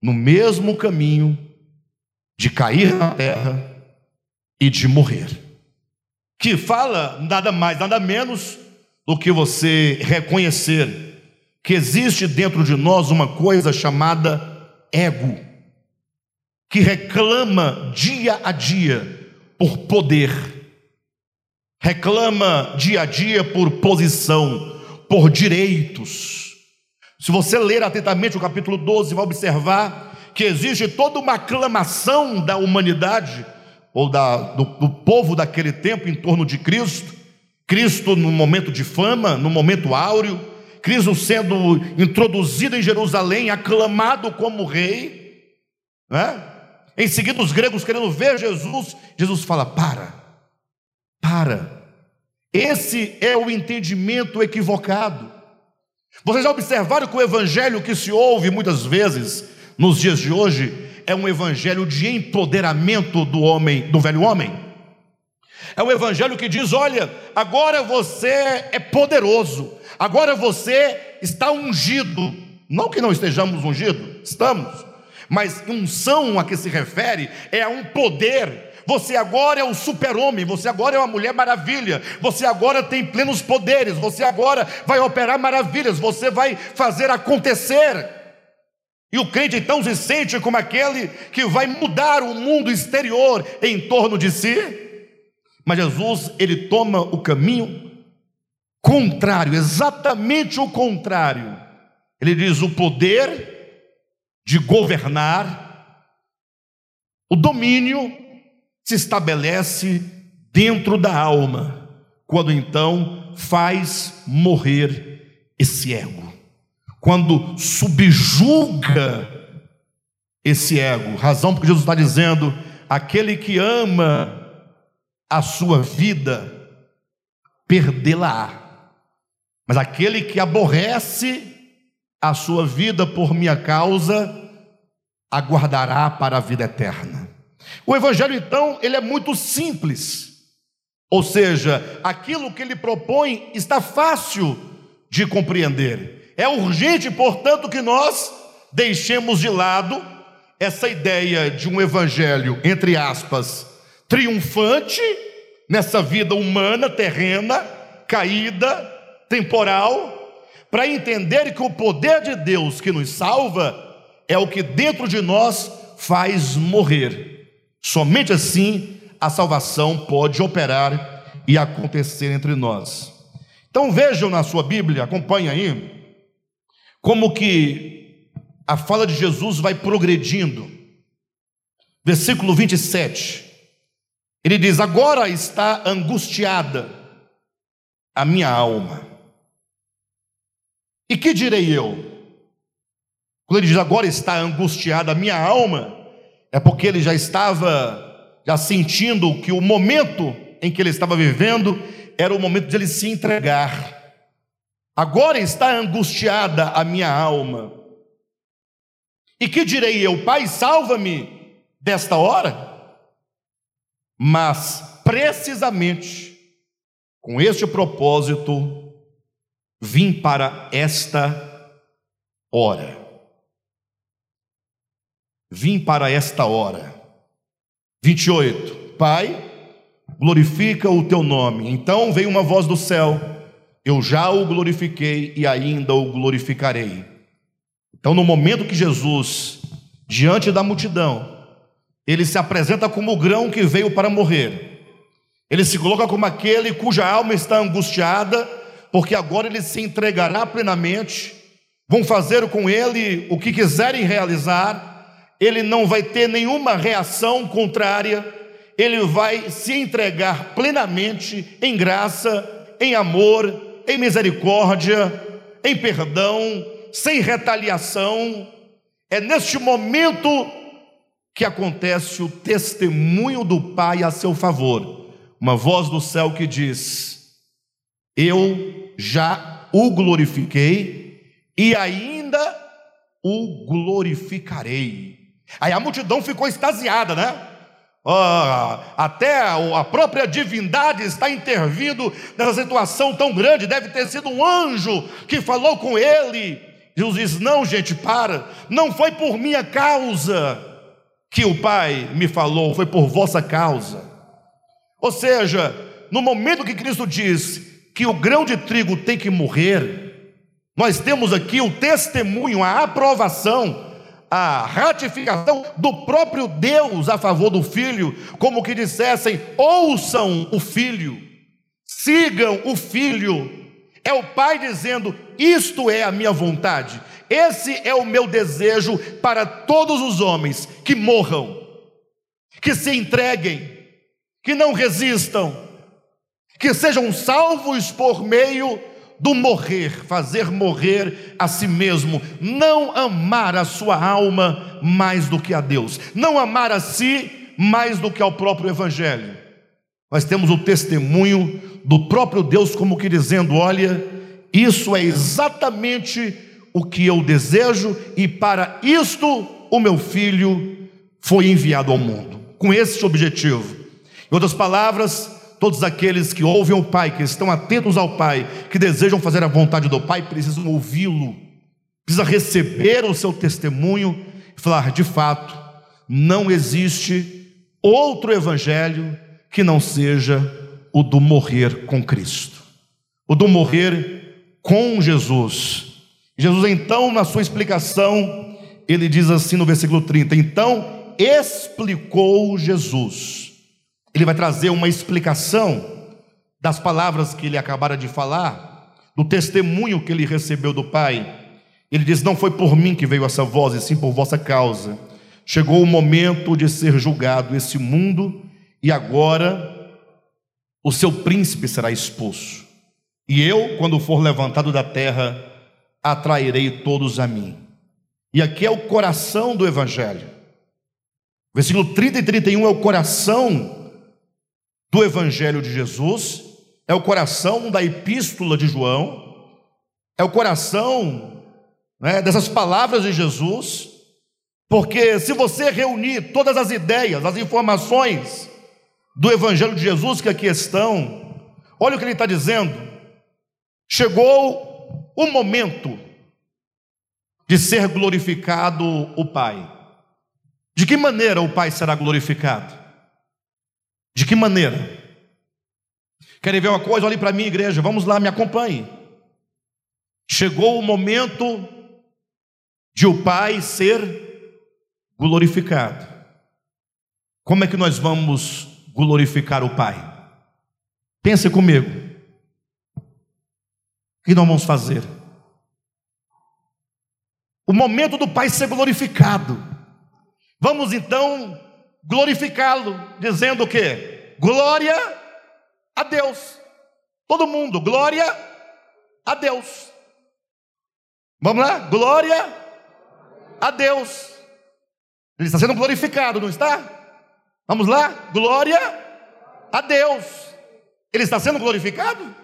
Speaker 1: no mesmo caminho de cair na terra e de morrer. Que fala nada mais, nada menos do que você reconhecer que existe dentro de nós uma coisa chamada ego, que reclama dia a dia por poder, reclama dia a dia por posição, por direitos se você ler atentamente o capítulo 12, vai observar que existe toda uma aclamação da humanidade, ou da, do, do povo daquele tempo em torno de Cristo. Cristo no momento de fama, no momento áureo, Cristo sendo introduzido em Jerusalém, aclamado como rei. Né? Em seguida, os gregos querendo ver Jesus, Jesus fala: para, para. Esse é o entendimento equivocado. Vocês já observaram que o evangelho que se ouve muitas vezes nos dias de hoje é um evangelho de empoderamento do homem, do velho homem? É um evangelho que diz: olha, agora você é poderoso, agora você está ungido. Não que não estejamos ungidos, estamos, mas unção a que se refere é a um poder você agora é o super-homem, você agora é uma mulher maravilha, você agora tem plenos poderes, você agora vai operar maravilhas, você vai fazer acontecer. E o crente então se sente como aquele que vai mudar o mundo exterior em torno de si. Mas Jesus, ele toma o caminho contrário, exatamente o contrário. Ele diz: o poder de governar, o domínio se estabelece dentro da alma, quando então faz morrer esse ego, quando subjuga esse ego, razão porque Jesus está dizendo: aquele que ama a sua vida, perdê-la-á, mas aquele que aborrece a sua vida por minha causa, aguardará para a vida eterna. O evangelho então, ele é muito simples. Ou seja, aquilo que ele propõe está fácil de compreender. É urgente, portanto, que nós deixemos de lado essa ideia de um evangelho, entre aspas, triunfante nessa vida humana, terrena, caída, temporal, para entender que o poder de Deus que nos salva é o que dentro de nós faz morrer Somente assim a salvação pode operar e acontecer entre nós. Então vejam na sua Bíblia, acompanhe aí, como que a fala de Jesus vai progredindo. Versículo 27. Ele diz: Agora está angustiada a minha alma. E que direi eu? Quando ele diz agora está angustiada a minha alma, é porque ele já estava já sentindo que o momento em que ele estava vivendo era o momento de ele se entregar. Agora está angustiada a minha alma. E que direi eu, Pai, salva-me desta hora? Mas precisamente com este propósito vim para esta hora. Vim para esta hora. 28. Pai, glorifica o teu nome. Então veio uma voz do céu: Eu já o glorifiquei e ainda o glorificarei. Então, no momento que Jesus diante da multidão, ele se apresenta como o grão que veio para morrer. Ele se coloca como aquele cuja alma está angustiada, porque agora ele se entregará plenamente. Vão fazer com ele o que quiserem realizar, ele não vai ter nenhuma reação contrária, ele vai se entregar plenamente em graça, em amor, em misericórdia, em perdão, sem retaliação. É neste momento que acontece o testemunho do Pai a seu favor. Uma voz do céu que diz: Eu já o glorifiquei e ainda o glorificarei. Aí a multidão ficou extasiada, né? Oh, até a própria divindade está intervindo nessa situação tão grande. Deve ter sido um anjo que falou com ele. Jesus diz: Não, gente, para. Não foi por minha causa que o Pai me falou, foi por vossa causa. Ou seja, no momento que Cristo diz que o grão de trigo tem que morrer, nós temos aqui o testemunho, a aprovação, a ratificação do próprio Deus a favor do filho, como que dissessem: ouçam o filho, sigam o filho. É o Pai dizendo: Isto é a minha vontade. Esse é o meu desejo para todos os homens que morram, que se entreguem, que não resistam, que sejam salvos por meio do morrer, fazer morrer a si mesmo, não amar a sua alma mais do que a Deus, não amar a si mais do que ao próprio Evangelho. Nós temos o testemunho do próprio Deus, como que dizendo: olha, isso é exatamente o que eu desejo, e para isto o meu filho foi enviado ao mundo, com esse objetivo. Em outras palavras, todos aqueles que ouvem o Pai, que estão atentos ao Pai, que desejam fazer a vontade do Pai, precisam ouvi-lo, precisa receber o seu testemunho e falar: de fato, não existe outro evangelho que não seja o do morrer com Cristo, o do morrer com Jesus Jesus, então, na sua explicação, ele diz assim no versículo 30: Então explicou Jesus. Ele vai trazer uma explicação das palavras que ele acabara de falar, do testemunho que ele recebeu do Pai. Ele diz: Não foi por mim que veio essa voz, e sim por vossa causa. Chegou o momento de ser julgado esse mundo, e agora o seu príncipe será expulso. E eu, quando for levantado da terra, atrairei todos a mim. E aqui é o coração do Evangelho. Versículo 30 e 31 é o coração do Evangelho de Jesus, é o coração da epístola de João, é o coração né, dessas palavras de Jesus, porque se você reunir todas as ideias, as informações do Evangelho de Jesus que aqui estão, olha o que ele está dizendo: chegou o momento de ser glorificado o Pai. De que maneira o Pai será glorificado? De que maneira? Querem ver uma coisa? Olhem para mim, igreja, vamos lá, me acompanhe. Chegou o momento de o Pai ser glorificado. Como é que nós vamos glorificar o Pai? Pense comigo. O que nós vamos fazer? O momento do Pai ser glorificado. Vamos então glorificá-lo, dizendo o quê? Glória a Deus. Todo mundo, glória a Deus. Vamos lá? Glória a Deus. Ele está sendo glorificado, não está? Vamos lá? Glória a Deus. Ele está sendo glorificado?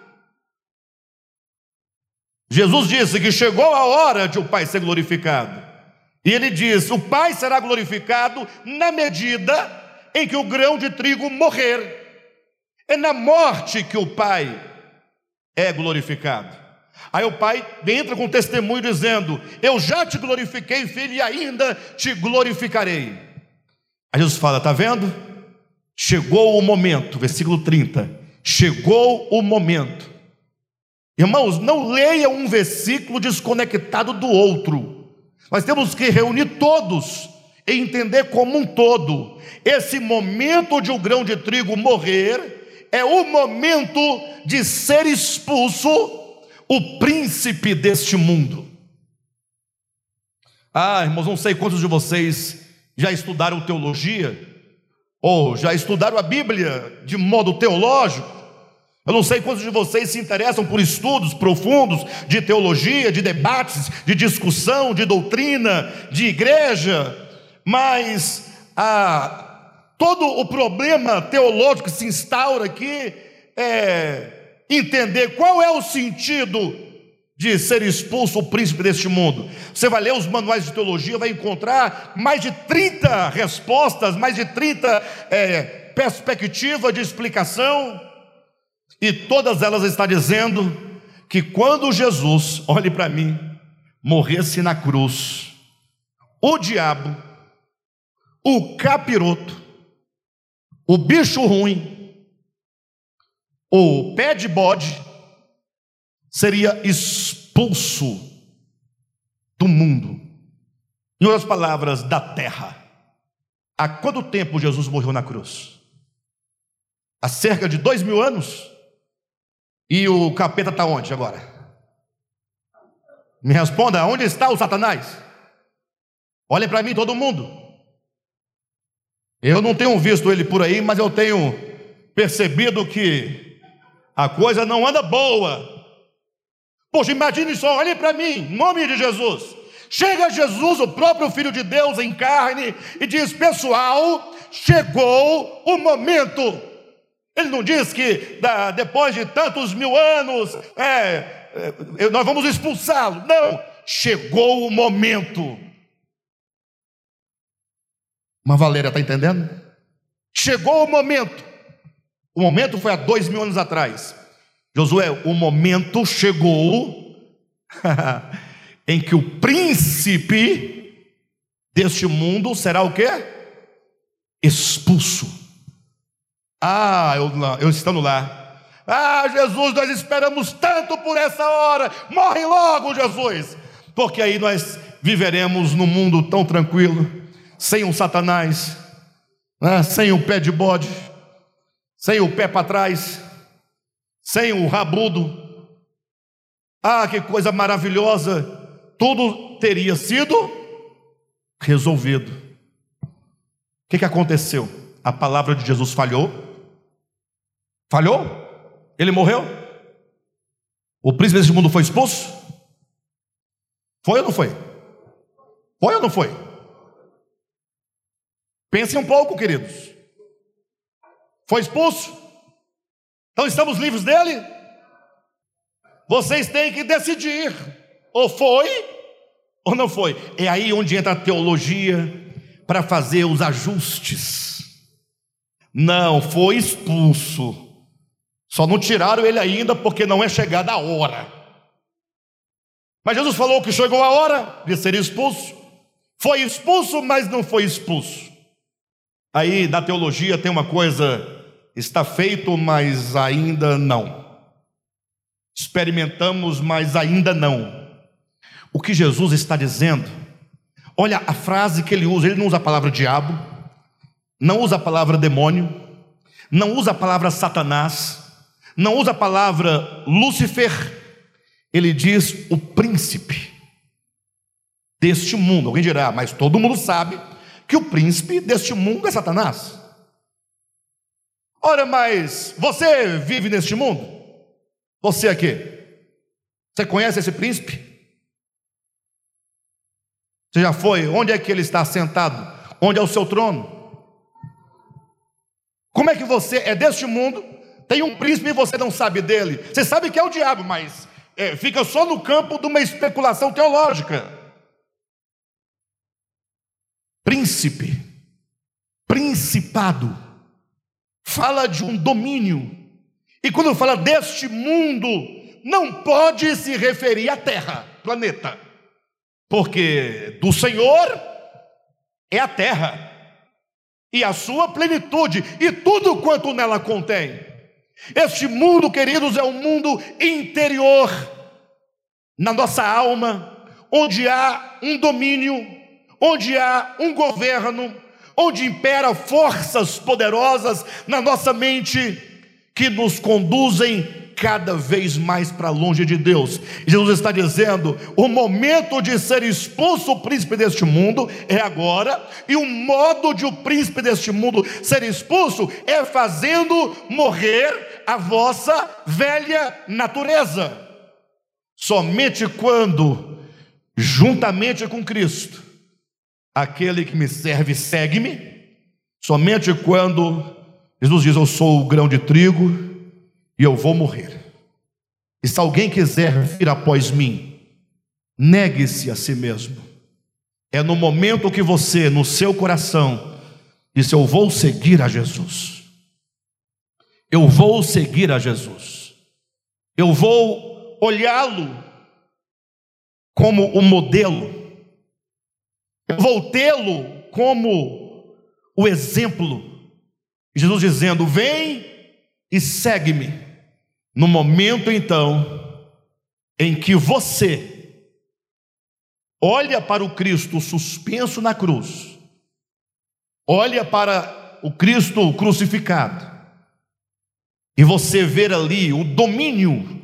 Speaker 1: Jesus disse que chegou a hora de o Pai ser glorificado. E ele diz: o Pai será glorificado na medida em que o grão de trigo morrer. É na morte que o Pai é glorificado. Aí o Pai entra com testemunho dizendo: Eu já te glorifiquei, filho, e ainda te glorificarei. Aí Jesus fala: Está vendo? Chegou o momento, versículo 30. Chegou o momento Irmãos, não leia um versículo desconectado do outro. Nós temos que reunir todos entender como um todo, esse momento de o um grão de trigo morrer é o momento de ser expulso o príncipe deste mundo. Ah, irmãos, não sei quantos de vocês já estudaram teologia ou já estudaram a Bíblia de modo teológico. Eu não sei quantos de vocês se interessam por estudos profundos de teologia, de debates, de discussão, de doutrina, de igreja, mas ah, todo o problema teológico que se instaura aqui é entender qual é o sentido de ser expulso o príncipe deste mundo. Você vai ler os manuais de teologia, vai encontrar mais de 30 respostas, mais de 30 é, perspectivas de explicação. E todas elas estão dizendo que quando Jesus, olhe para mim, morresse na cruz, o diabo, o capiroto, o bicho ruim, o pé de bode, seria expulso do mundo. Em outras palavras, da terra. Há quanto tempo Jesus morreu na cruz? Há cerca de dois mil anos? E o capeta está onde agora? Me responda, onde está o Satanás? Olhem para mim, todo mundo. Eu não tenho visto ele por aí, mas eu tenho percebido que a coisa não anda boa. Poxa, imagine só, olhem para mim, em nome de Jesus. Chega Jesus, o próprio Filho de Deus em carne, e diz: Pessoal, chegou o momento ele não diz que da, depois de tantos mil anos é, é, nós vamos expulsá-lo. Não, chegou o momento. Uma Valéria está entendendo? Chegou o momento. O momento foi há dois mil anos atrás. Josué, o momento chegou [laughs] em que o príncipe deste mundo será o quê? Expulso. Ah, eu, eu estando lá. Ah, Jesus, nós esperamos tanto por essa hora. Morre logo, Jesus. Porque aí nós viveremos num mundo tão tranquilo, sem um Satanás, né? sem o pé de bode, sem o pé para trás, sem o rabudo. Ah, que coisa maravilhosa! Tudo teria sido resolvido. O que, que aconteceu? A palavra de Jesus falhou. Falhou? Ele morreu? O príncipe desse mundo foi expulso? Foi ou não foi? Foi ou não foi? Pensem um pouco, queridos. Foi expulso? Então estamos livres dele? Vocês têm que decidir: ou foi ou não foi. É aí onde entra a teologia para fazer os ajustes. Não, foi expulso. Só não tiraram ele ainda porque não é chegada a hora. Mas Jesus falou que chegou a hora de ser expulso. Foi expulso, mas não foi expulso. Aí na teologia tem uma coisa: está feito, mas ainda não. Experimentamos, mas ainda não. O que Jesus está dizendo? Olha a frase que ele usa: ele não usa a palavra diabo, não usa a palavra demônio, não usa a palavra Satanás não usa a palavra Lúcifer, ele diz o príncipe deste mundo. Alguém dirá, mas todo mundo sabe que o príncipe deste mundo é Satanás. Ora, mas você vive neste mundo? Você aqui? Você conhece esse príncipe? Você já foi? Onde é que ele está sentado? Onde é o seu trono? Como é que você é deste mundo tem um príncipe e você não sabe dele. Você sabe que é o diabo, mas é, fica só no campo de uma especulação teológica. Príncipe, principado, fala de um domínio. E quando fala deste mundo, não pode se referir à Terra, planeta, porque do Senhor é a terra e a sua plenitude e tudo quanto nela contém. Este mundo, queridos, é um mundo interior, na nossa alma, onde há um domínio, onde há um governo, onde impera forças poderosas na nossa mente que nos conduzem cada vez mais para longe de Deus. Jesus está dizendo: o momento de ser expulso o príncipe deste mundo é agora, e o modo de o príncipe deste mundo ser expulso é fazendo morrer a vossa velha natureza. Somente quando, juntamente com Cristo, aquele que me serve segue-me, somente quando Jesus diz: Eu sou o grão de trigo e eu vou morrer. E se alguém quiser vir após mim, negue-se a si mesmo. É no momento que você, no seu coração, diz: Eu vou seguir a Jesus. Eu vou seguir a Jesus. Eu vou olhá-lo como o modelo. Eu vou tê-lo como o exemplo. Jesus dizendo: Vem e segue-me. No momento então em que você olha para o Cristo suspenso na cruz, olha para o Cristo crucificado, e você vê ali o domínio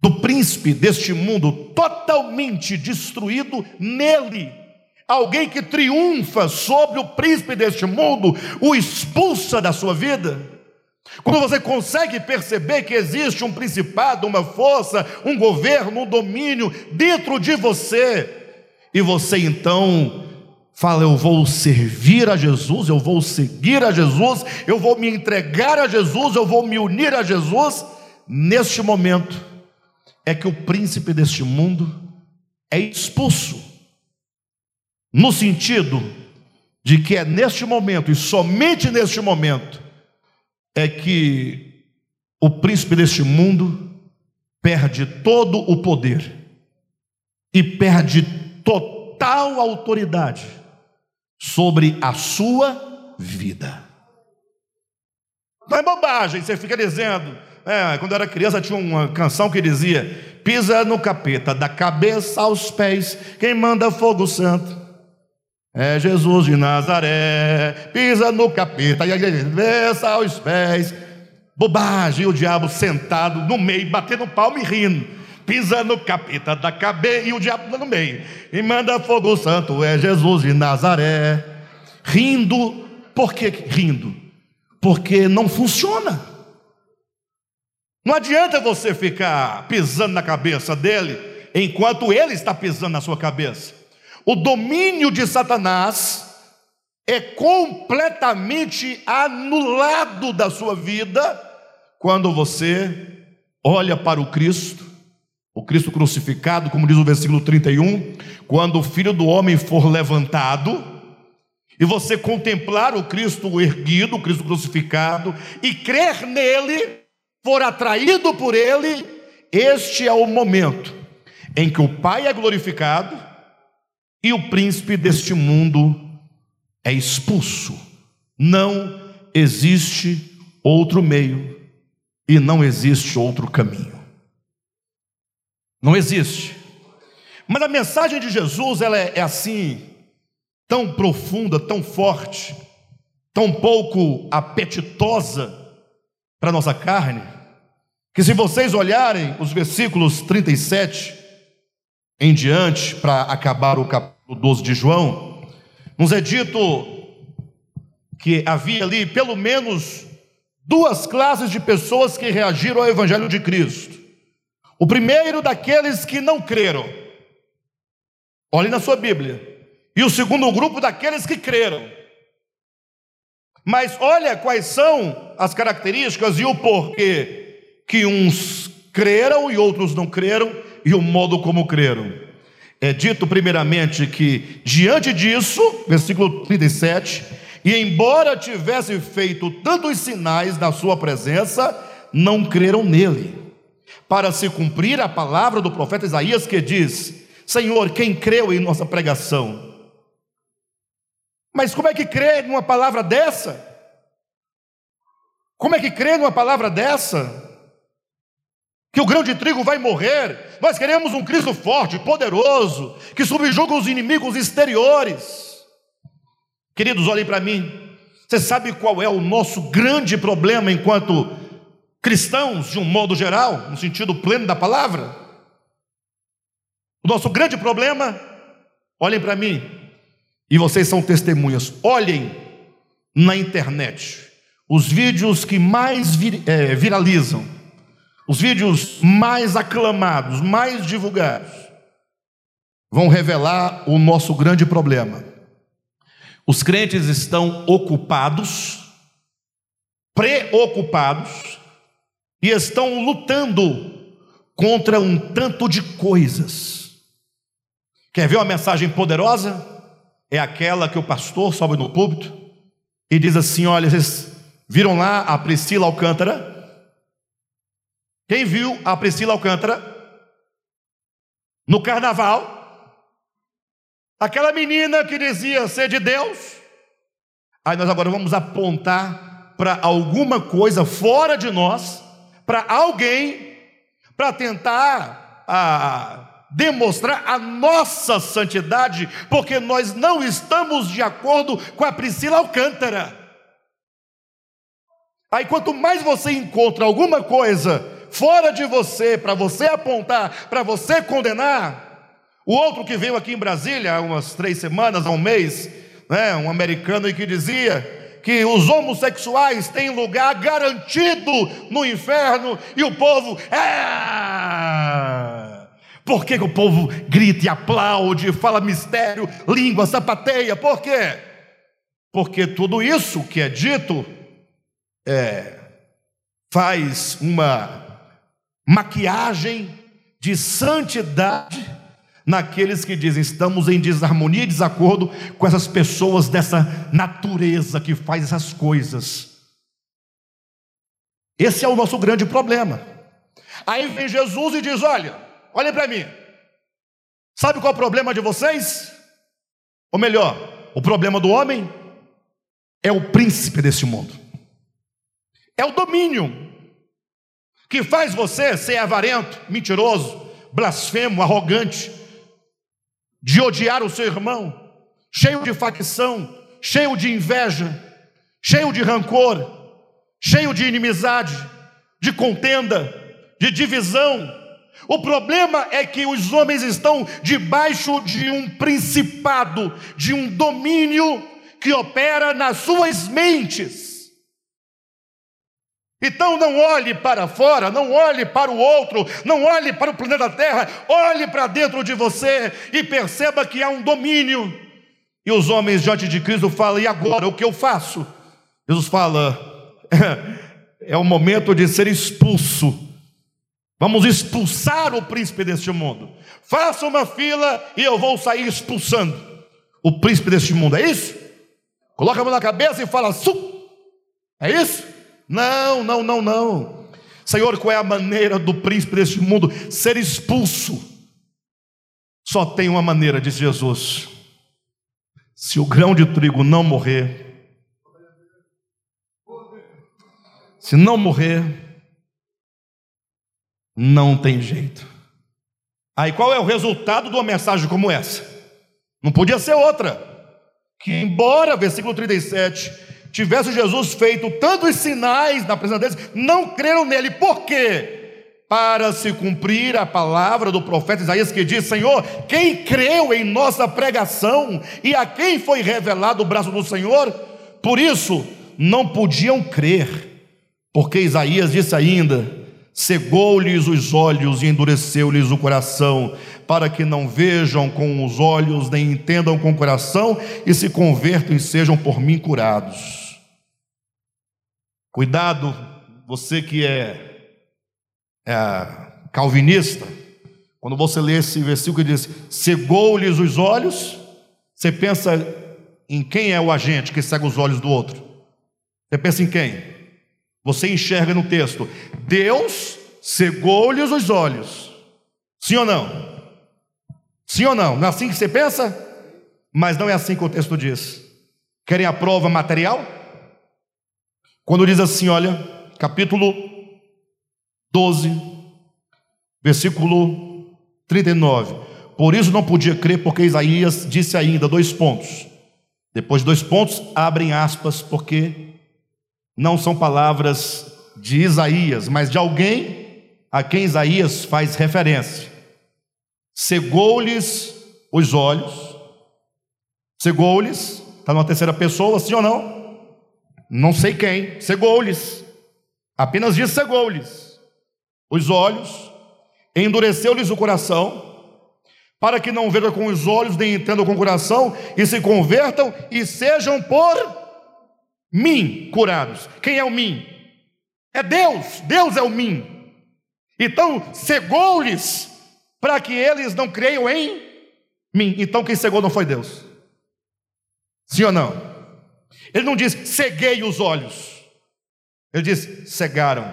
Speaker 1: do príncipe deste mundo totalmente destruído nele. Alguém que triunfa sobre o príncipe deste mundo, o expulsa da sua vida. Quando você consegue perceber que existe um principado, uma força, um governo, um domínio dentro de você, e você então fala: Eu vou servir a Jesus, eu vou seguir a Jesus, eu vou me entregar a Jesus, eu vou me unir a Jesus, neste momento é que o príncipe deste mundo é expulso, no sentido de que é neste momento e somente neste momento é que o príncipe deste mundo perde todo o poder e perde total autoridade sobre a sua vida. Não é bobagem, você fica dizendo. É, quando eu era criança tinha uma canção que dizia: pisa no capeta, da cabeça aos pés, quem manda fogo santo. É Jesus de Nazaré, pisa no capeta, e a cabeça aos pés. Bobagem, o diabo sentado no meio, batendo palmo e rindo. Pisa no capeta da cabeça e o diabo no meio. E manda fogo santo, é Jesus de Nazaré. Rindo, por que rindo? Porque não funciona. Não adianta você ficar pisando na cabeça dele enquanto ele está pisando na sua cabeça. O domínio de Satanás é completamente anulado da sua vida quando você olha para o Cristo, o Cristo crucificado, como diz o versículo 31, quando o filho do homem for levantado, e você contemplar o Cristo erguido, o Cristo crucificado, e crer nele, for atraído por ele, este é o momento em que o Pai é glorificado e o príncipe deste mundo é expulso. Não existe outro meio e não existe outro caminho. Não existe. Mas a mensagem de Jesus ela é, é assim, tão profunda, tão forte, tão pouco apetitosa para nossa carne, que se vocês olharem os versículos 37 em diante para acabar o capítulo no 12 de João, nos é dito que havia ali pelo menos duas classes de pessoas que reagiram ao Evangelho de Cristo. O primeiro daqueles que não creram. Olhe na sua Bíblia. E o segundo grupo daqueles que creram. Mas olha quais são as características e o porquê que uns creram e outros não creram e o modo como creram. É dito primeiramente que, diante disso, versículo 37, e embora tivesse feito tantos sinais na sua presença, não creram nele, para se cumprir a palavra do profeta Isaías que diz: Senhor, quem creu em nossa pregação? Mas como é que crê numa palavra dessa? Como é que crê numa palavra dessa? Que o grão de trigo vai morrer. Nós queremos um Cristo forte, poderoso, que subjuga os inimigos exteriores. Queridos, olhem para mim. Você sabe qual é o nosso grande problema enquanto cristãos, de um modo geral, no sentido pleno da palavra? O nosso grande problema, olhem para mim, e vocês são testemunhas, olhem na internet os vídeos que mais vir, é, viralizam, os vídeos mais aclamados, mais divulgados, vão revelar o nosso grande problema. Os crentes estão ocupados, preocupados, e estão lutando contra um tanto de coisas. Quer ver uma mensagem poderosa? É aquela que o pastor sobe no púlpito e diz assim: Olha, vocês viram lá a Priscila Alcântara? Quem viu a Priscila Alcântara? No carnaval, Aquela menina que dizia ser de Deus, aí nós agora vamos apontar para alguma coisa fora de nós, para alguém, para tentar a, demonstrar a nossa santidade, porque nós não estamos de acordo com a Priscila Alcântara. Aí quanto mais você encontra alguma coisa fora de você, para você apontar, para você condenar, o outro que veio aqui em Brasília há umas três semanas, há um mês, né, um americano que dizia que os homossexuais têm lugar garantido no inferno e o povo é. Por que, que o povo grita e aplaude, fala mistério, língua, sapateia? Por quê? Porque tudo isso que é dito é, faz uma maquiagem de santidade naqueles que dizem estamos em desarmonia e desacordo com essas pessoas dessa natureza que faz essas coisas. Esse é o nosso grande problema. Aí vem Jesus e diz: Olha, olhem para mim. Sabe qual é o problema de vocês? Ou melhor, o problema do homem é o príncipe desse mundo, é o domínio que faz você ser avarento, mentiroso, blasfemo, arrogante, de odiar o seu irmão, cheio de facção, cheio de inveja, cheio de rancor, cheio de inimizade, de contenda, de divisão. O problema é que os homens estão debaixo de um principado, de um domínio que opera nas suas mentes. Então não olhe para fora, não olhe para o outro, não olhe para o planeta Terra, olhe para dentro de você e perceba que há um domínio. E os homens diante de Cristo falam: e agora o que eu faço? Jesus fala: [laughs] é, o momento de ser expulso. Vamos expulsar o príncipe deste mundo. Faça uma fila e eu vou sair expulsando o príncipe deste mundo. É isso? Coloca a mão na cabeça e fala: Su! É isso? Não, não, não, não. Senhor, qual é a maneira do príncipe deste mundo ser expulso? Só tem uma maneira, diz Jesus. Se o grão de trigo não morrer, se não morrer, não tem jeito. Aí qual é o resultado de uma mensagem como essa? Não podia ser outra. Que embora, versículo 37, tivesse Jesus feito tantos sinais na presença deles, não creram nele. Por quê? Para se cumprir a palavra do profeta Isaías que diz: Senhor, quem creu em nossa pregação e a quem foi revelado o braço do Senhor, por isso não podiam crer, porque Isaías disse ainda: cegou-lhes os olhos e endureceu-lhes o coração, para que não vejam com os olhos, nem entendam com o coração, e se convertam e sejam por mim curados. Cuidado, você que é, é calvinista, quando você lê esse versículo que diz: cegou-lhes os olhos, você pensa em quem é o agente que cega os olhos do outro? Você pensa em quem? Você enxerga no texto: Deus cegou-lhes os olhos. Sim ou não? Sim ou não? Não é assim que você pensa? Mas não é assim que o texto diz. Querem a prova material? Quando diz assim, olha, capítulo 12, Versículo 39. Por isso não podia crer, porque Isaías disse ainda, dois pontos. Depois de dois pontos, abrem aspas, porque não são palavras de Isaías, mas de alguém a quem Isaías faz referência. Cegou-lhes os olhos, cegou-lhes, está numa terceira pessoa, sim ou não? Não sei quem, cegou-lhes, apenas diz cegou-lhes os olhos, endureceu-lhes o coração, para que não vejam com os olhos, nem entendam com o coração, e se convertam e sejam por mim curados. Quem é o mim? É Deus, Deus é o mim. Então cegou-lhes para que eles não creiam em mim. Então quem cegou não foi Deus. Sim ou não? Ele não diz ceguei os olhos. Ele diz cegaram,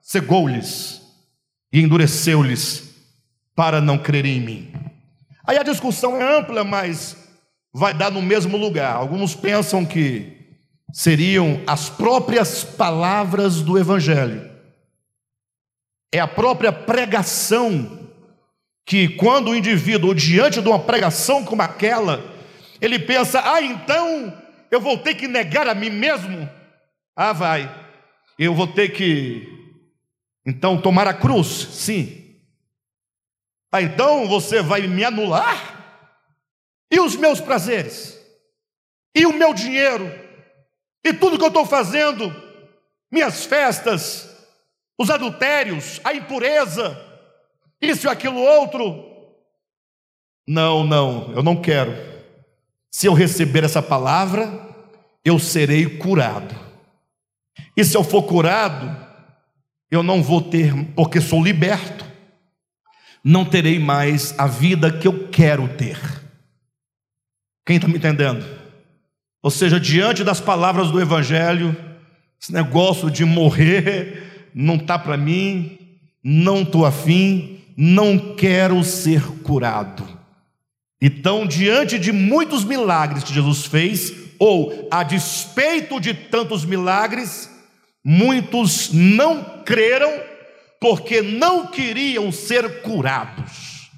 Speaker 1: cegou-lhes e endureceu-lhes para não crerem em mim. Aí a discussão é ampla, mas vai dar no mesmo lugar. Alguns pensam que seriam as próprias palavras do Evangelho. É a própria pregação que, quando o indivíduo, diante de uma pregação como aquela, ele pensa: ah, então eu vou ter que negar a mim mesmo? Ah, vai, eu vou ter que, então, tomar a cruz? Sim. Ah, então você vai me anular? E os meus prazeres? E o meu dinheiro? E tudo que eu estou fazendo, minhas festas, os adultérios, a impureza, isso e aquilo outro. Não, não, eu não quero. Se eu receber essa palavra, eu serei curado. E se eu for curado, eu não vou ter, porque sou liberto, não terei mais a vida que eu quero ter. Quem está me entendendo? Ou seja, diante das palavras do Evangelho, esse negócio de morrer não está para mim, não estou afim, não quero ser curado. Então, diante de muitos milagres que Jesus fez, ou a despeito de tantos milagres, muitos não creram porque não queriam ser curados,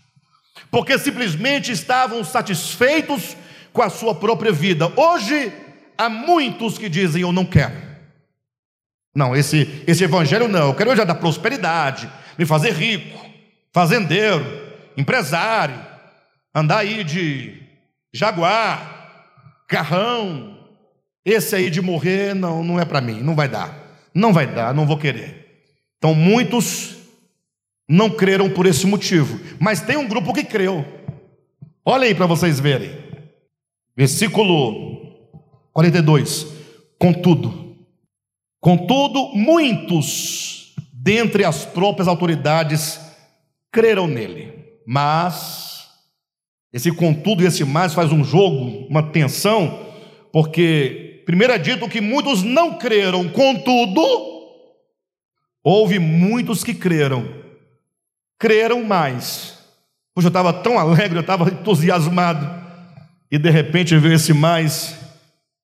Speaker 1: porque simplesmente estavam satisfeitos com a sua própria vida. Hoje, há muitos que dizem: Eu não quero. Não, esse, esse evangelho não. Eu quero já dar prosperidade, me fazer rico, fazendeiro, empresário, andar aí de jaguar, carrão. Esse aí de morrer, não, não é para mim, não vai dar. Não vai dar, não vou querer. Então, muitos não creram por esse motivo, mas tem um grupo que creu. Olha aí para vocês verem. Versículo 42. Contudo, contudo, muitos dentre as próprias autoridades creram nele, mas esse contudo e esse mais faz um jogo, uma tensão, porque primeiro é dito que muitos não creram, contudo, houve muitos que creram, creram mais. Pois eu estava tão alegre, eu estava entusiasmado e de repente veio esse mais.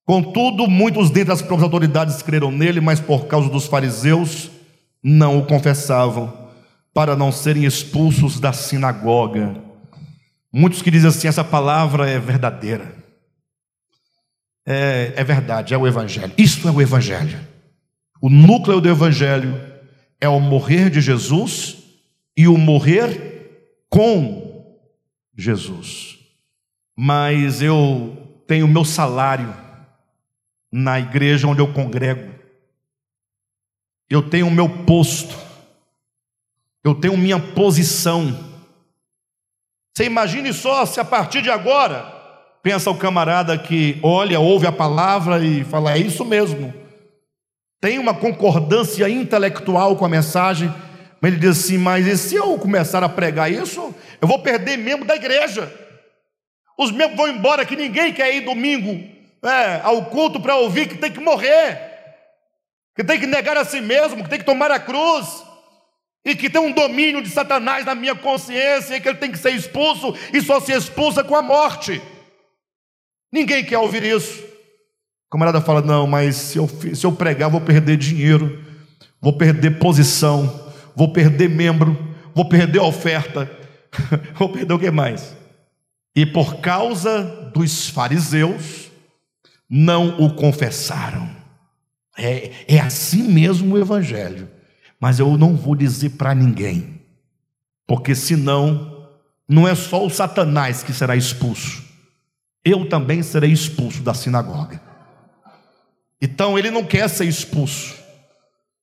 Speaker 1: Contudo, muitos dentre as próprias autoridades creram nele, mas por causa dos fariseus não o confessavam, para não serem expulsos da sinagoga. Muitos que dizem assim: essa palavra é verdadeira. É, é verdade, é o Evangelho. Isto é o Evangelho. O núcleo do Evangelho é o morrer de Jesus e o morrer com Jesus mas eu tenho meu salário na igreja onde eu congrego, eu tenho meu posto, eu tenho minha posição. Você imagine só se a partir de agora, pensa o camarada que olha, ouve a palavra e fala: é isso mesmo. Tem uma concordância intelectual com a mensagem, mas ele diz assim: mas e se eu começar a pregar isso, eu vou perder membro da igreja. Os membros vão embora que ninguém quer ir domingo é, ao culto para ouvir que tem que morrer, que tem que negar a si mesmo, que tem que tomar a cruz, e que tem um domínio de Satanás na minha consciência, e que ele tem que ser expulso e só se expulsa com a morte. Ninguém quer ouvir isso. O camarada fala: não, mas se eu, se eu pregar, vou perder dinheiro, vou perder posição, vou perder membro, vou perder oferta, [laughs] vou perder o que mais? E por causa dos fariseus, não o confessaram. É, é assim mesmo o Evangelho. Mas eu não vou dizer para ninguém, porque senão, não é só o Satanás que será expulso, eu também serei expulso da sinagoga. Então ele não quer ser expulso.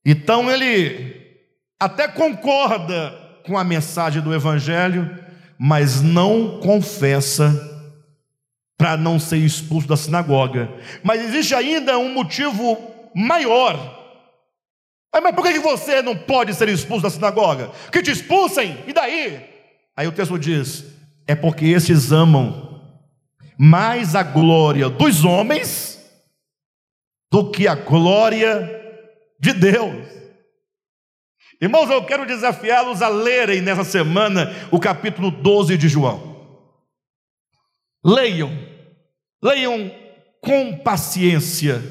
Speaker 1: Então ele até concorda com a mensagem do Evangelho, mas não confessa para não ser expulso da sinagoga. Mas existe ainda um motivo maior. Mas por que você não pode ser expulso da sinagoga? Que te expulsem, e daí? Aí o texto diz: é porque estes amam mais a glória dos homens do que a glória de Deus. Irmãos, eu quero desafiá-los a lerem nessa semana o capítulo 12 de João. Leiam, leiam com paciência.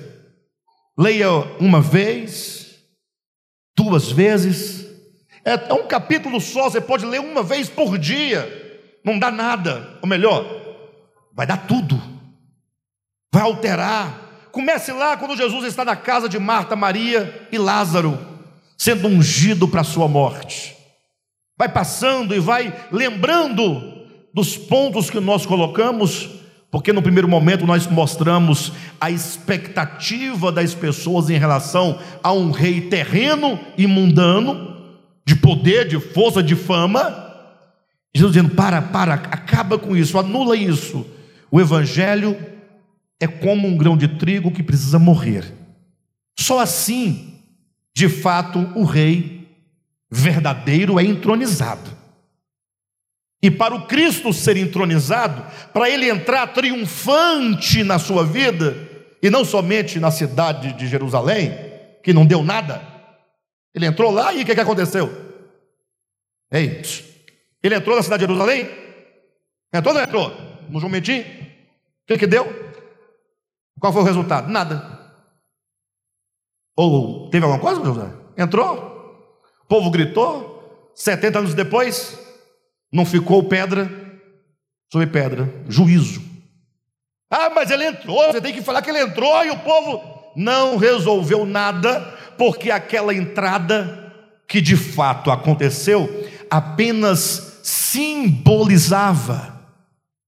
Speaker 1: Leia uma vez, duas vezes. É, é um capítulo só, você pode ler uma vez por dia. Não dá nada, ou melhor, vai dar tudo. Vai alterar. Comece lá quando Jesus está na casa de Marta, Maria e Lázaro sendo ungido para a sua morte. Vai passando e vai lembrando dos pontos que nós colocamos, porque no primeiro momento nós mostramos a expectativa das pessoas em relação a um rei terreno e mundano, de poder, de força, de fama. Jesus dizendo: para, para, acaba com isso, anula isso. O evangelho é como um grão de trigo que precisa morrer. Só assim de fato, o rei verdadeiro é entronizado. E para o Cristo ser entronizado, para ele entrar triunfante na sua vida, e não somente na cidade de Jerusalém, que não deu nada, ele entrou lá e o que, que aconteceu? Ei, ele entrou na cidade de Jerusalém? Entrou ou não entrou? No jumentinho? O que, que deu? Qual foi o resultado? Nada. Ou teve alguma coisa, José? Entrou? O povo gritou. 70 anos depois, não ficou pedra sobre pedra. Juízo. Ah, mas ele entrou. Você tem que falar que ele entrou e o povo não resolveu nada, porque aquela entrada que de fato aconteceu apenas simbolizava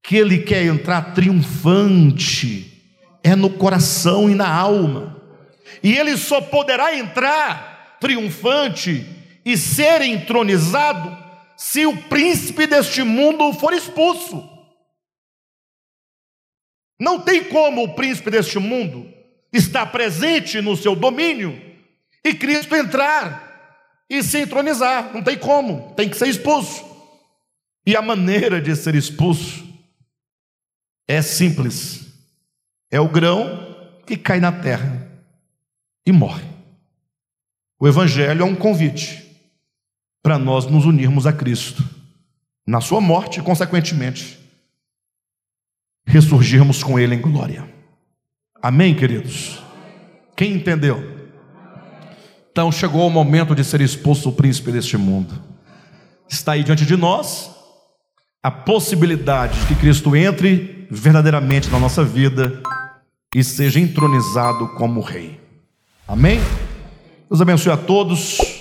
Speaker 1: que ele quer entrar triunfante, é no coração e na alma e ele só poderá entrar triunfante e ser entronizado se o príncipe deste mundo for expulso. Não tem como o príncipe deste mundo estar presente no seu domínio e Cristo entrar e se entronizar. Não tem como, tem que ser expulso. E a maneira de ser expulso é simples: é o grão que cai na terra e morre. O Evangelho é um convite para nós nos unirmos a Cristo na Sua morte e, consequentemente, ressurgirmos com Ele em glória. Amém, queridos? Quem entendeu? Então chegou o momento de ser expulso o príncipe deste mundo. Está aí diante de nós a possibilidade de que Cristo entre verdadeiramente na nossa vida e seja entronizado como Rei. Amém? Deus abençoe a todos.